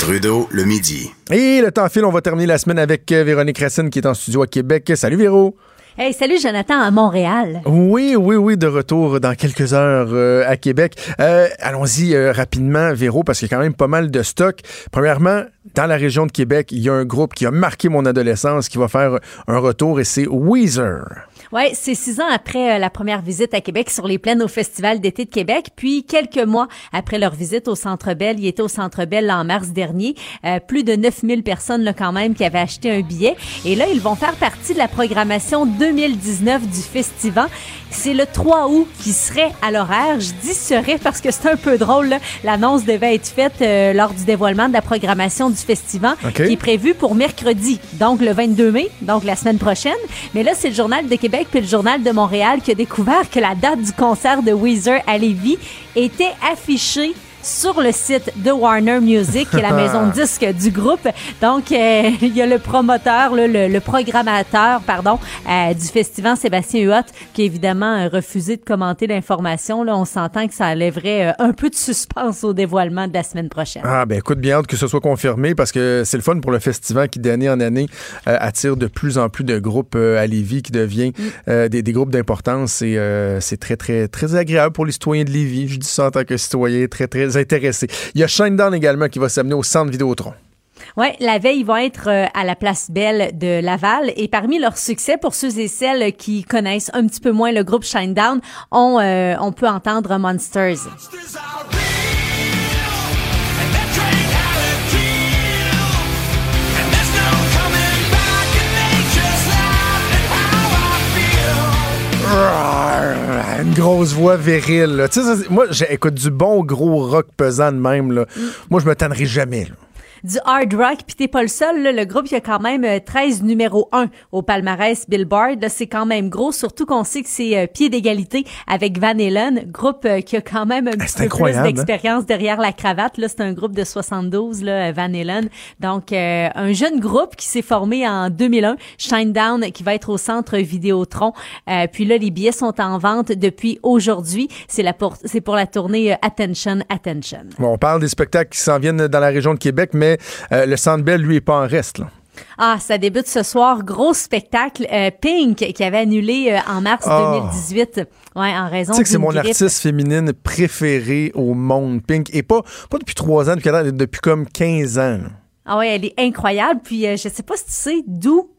Trudeau, le midi. Et le temps file, on va terminer la semaine avec Véronique Racine qui est en studio à Québec. Salut Véro. Hey, salut Jonathan à Montréal. Oui, oui, oui, de retour dans quelques heures euh, à Québec. Euh, allons-y euh, rapidement, Véro, parce qu'il y a quand même pas mal de stock. Premièrement, dans la région de Québec, il y a un groupe qui a marqué mon adolescence qui va faire un retour et c'est Weezer. Oui, c'est six ans après la première visite à Québec sur les plaines au Festival d'été de Québec, puis quelques mois après leur visite au Centre Bell. Ils étaient au Centre Bell en mars dernier. plus de 9000 personnes là, quand même qui avaient acheté un billet. Et là, ils vont faire partie de la programmation 2019 du festival. C'est le 3 août qui serait à l'horaire. Je dis serait parce que c'est un peu drôle. L'annonce devait être faite euh, lors du dévoilement de la programmation du festival qui est prévu pour mercredi, donc le 22 mai, donc la semaine prochaine. Mais là, c'est le Journal de Québec puis le Journal de Montréal qui a découvert que la date du concert de Weezer à Lévis était affichée sur le site de Warner Music, qui est la maison de disque du groupe. Donc, euh, il y a le promoteur, le, le, programmateur, pardon, euh, du festival, Sébastien Huot, qui a évidemment refusé de commenter l'information. Là, on s'entend que ça enlèverait euh, un peu de suspense au dévoilement de la semaine prochaine. Ah, ben écoute, bien hâte que ce soit confirmé parce que c'est le fun pour le festival qui, d'année en année, attire de plus en plus de groupes à Lévis qui devient mm. des, des, groupes d'importance. Et c'est très, très, très agréable pour les citoyens de Lévis. Je dis ça en tant que citoyen, très, très intéressés. Il y a Shinedown également qui va s'amener au centre Vidéotron. Oui, la veille, ils vont être euh, à la place Belle de Laval. Et parmi leurs succès, pour ceux et celles qui connaissent un petit peu moins le groupe Shinedown, on, euh, on peut entendre Monsters. Une grosse voix virile. Sais, moi, j'écoute du bon gros rock pesant de même. Là. Mm. Moi, je me tannerai jamais. Là du hard rock. Puis t'es pas le seul. Le groupe, il y a quand même 13 euh, numéro 1 au palmarès Billboard. C'est quand même gros, surtout qu'on sait que c'est euh, pied d'égalité avec Van Halen, groupe euh, qui a quand même un ah, petit peu plus hein? d'expérience derrière la cravate. Là, c'est un groupe de 72, là, Van Halen. Donc, un jeune groupe qui s'est formé en 2001, Shinedown, qui va être au centre Vidéotron. puis là, les billets sont en vente depuis aujourd'hui. C'est la pour, c'est pour la tournée Attention, Attention. Bon, on parle des spectacles qui s'en viennent dans la région de Québec, mais euh, le Centre Bell, lui, est pas en reste. Ah, ça débute ce soir. Gros spectacle. Euh, Pink, qui avait annulé euh, en mars 2018. Ah. Ouais, en raison Tu sais que c'est mon artiste féminine préférée au monde, Pink. Et pas, pas depuis trois ans, depuis, depuis comme 15 ans. Ah ouais, elle est incroyable. Puis je sais pas si tu sais d'où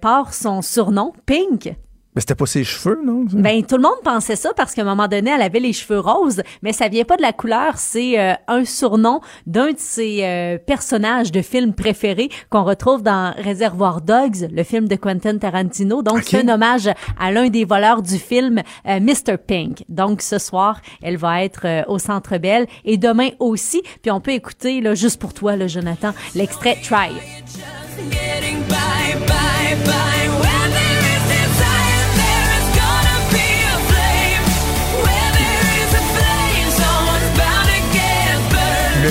part son surnom, Pink. Mais c'était pas ses cheveux, non? Ben, tout le monde pensait ça parce qu'à un moment donné, elle avait les cheveux roses, mais ça vient pas de la couleur. C'est euh, un surnom d'un de ses euh, personnages de films préférés qu'on retrouve dans Réservoir Dogs, le film de Quentin Tarantino. Donc, c'est un hommage à l'un des voleurs du film, euh, Mr. Pink. Donc, ce soir, elle va être au Centre Bell et demain aussi. Puis on peut écouter, là, juste pour toi, là, Jonathan, l'extrait Try.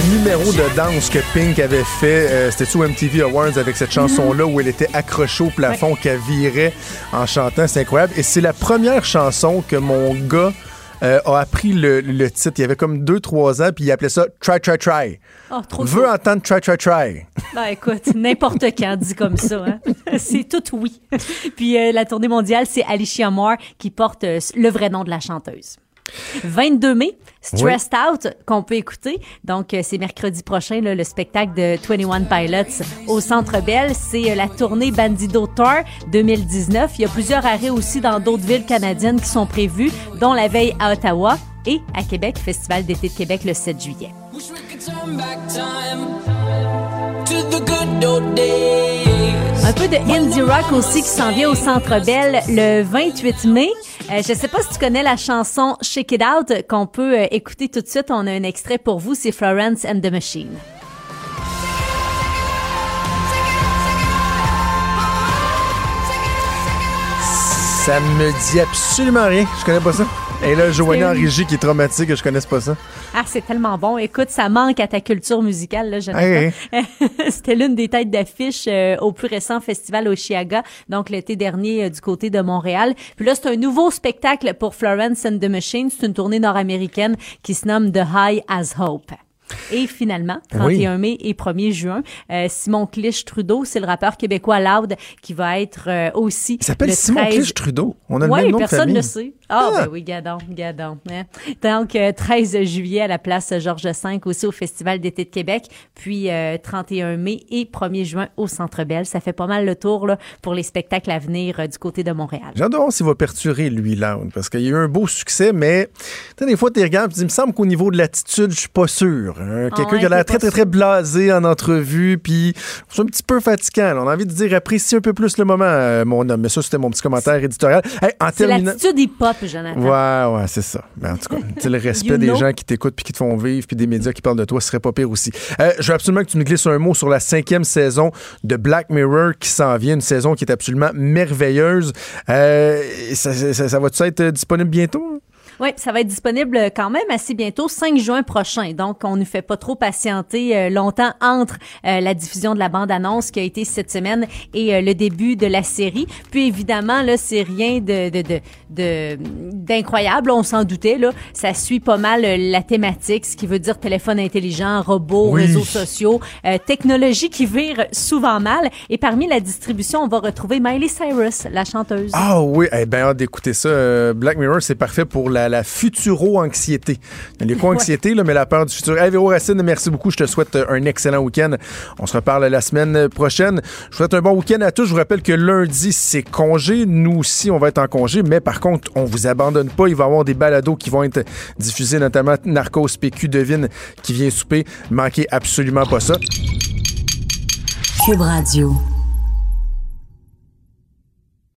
Numéro de danse que Pink avait fait, euh, c'était sous MTV Awards avec cette chanson-là où elle était accrochée au plafond, qu'elle virait en chantant? C'est incroyable. Et c'est la première chanson que mon gars euh, a appris le, le titre. Il y avait comme 2-3 ans, puis il appelait ça Try, Try, Try. Oh, trop Veux entendre Try, Try, Try. Ben, écoute, n'importe quand dit comme ça. Hein? c'est tout oui. Puis euh, la tournée mondiale, c'est Alicia Moore qui porte le vrai nom de la chanteuse. 22 mai, Stressed Out, qu'on peut écouter. Donc, euh, c'est mercredi prochain, là, le spectacle de 21 Pilots au Centre Bell. C'est euh, la tournée Bandido Tour 2019. Il y a plusieurs arrêts aussi dans d'autres villes canadiennes qui sont prévus, dont la veille à Ottawa et à Québec, Festival d'été de Québec le 7 juillet. Un peu de indie rock aussi qui s'en vient au Centre Bell le 28 mai. Euh, je sais pas si tu connais la chanson Shake It Out qu'on peut euh, écouter tout de suite. On a un extrait pour vous. C'est Florence and the Machine. Ça me dit absolument rien. Je connais pas ça. Et là, Joanie en régie qui est traumatique, que je connaisse pas ça. Ah, c'est tellement bon. Écoute, ça manque à ta culture musicale, là, Jonathan. Hey, C'était l'une des têtes d'affiche euh, au plus récent festival Oshiaga, donc l'été dernier euh, du côté de Montréal. Puis là, c'est un nouveau spectacle pour Florence and the Machine. C'est une tournée nord-américaine qui se nomme The High as Hope. Et finalement, 31 mai et 1er juin, euh, Simon Clich Trudeau, c'est le rappeur québécois Loud qui va être euh, aussi Il s'appelle le Simon 13 Clich Trudeau. On a le oui, même nom personne ne le sait. Ah, Ah. ben oui, gadon, gadon. hein. Donc, euh, 13 juillet à la place Georges V, aussi au Festival d'été de Québec, puis euh, 31 mai et 1er juin au Centre Bell. Ça fait pas mal le tour là, pour les spectacles à venir euh, du côté de Montréal. Voir s'il va perturber, lui, Loud, parce qu'il y a eu un beau succès, mais des fois, tu regardes, tu dis, il me semble qu'au niveau de l'attitude, je suis pas sûr. Hein. Quelqu'un ouais, qui a l'air très, très, très blasé en entrevue, puis c'est un petit peu fatigant. là. On a envie de dire, apprécie un peu plus le moment, euh, mon homme. Mais ça, c'était mon petit commentaire éditorial. Hey, C'est l'attitude hip-hop, Jonathan. Ouais, ouais, c'est ça. En tout cas, le respect des know. gens qui t'écoutent puis qui te font vivre puis des médias qui parlent de toi, ce serait pas pire aussi. Euh, je veux absolument que tu me glisses un mot sur la cinquième saison de Black Mirror qui s'en vient, une saison qui est absolument merveilleuse. Euh, ça, ça- ça va-tu être disponible bientôt? Oui, ça va être disponible quand même assez bientôt, 5 juin prochain. Donc, on ne fait pas trop patienter euh, longtemps entre euh, la diffusion de la bande-annonce qui a été cette semaine et euh, le début de la série. Puis évidemment, là, c'est rien de de- de- de- d'incroyable. on s'en doutait. Là, ça suit pas mal euh, la thématique, ce qui veut dire téléphone intelligent, robots, Oui. réseaux sociaux, euh, technologie qui vire souvent mal. Et parmi la distribution, on va retrouver Miley Cyrus, la chanteuse. Ah oui, eh bien, hâte d'écouter ça. Euh, Black Mirror, c'est parfait pour la, la futuro-anxiété. Il y a quoi anxiété, là, mais la peur du futur. Hey, Véro Racine, merci beaucoup. Je te souhaite euh, un excellent week-end. On se reparle la semaine prochaine. Je vous souhaite un bon week-end à tous. Je vous rappelle que lundi, c'est congé. Nous aussi, on va être en congé, mais par contre, on vous abandonne pas. Il va y avoir des balados qui vont être diffusés, notamment Narcos PQ Devine qui vient souper. Manquez absolument pas ça. Cube Radio.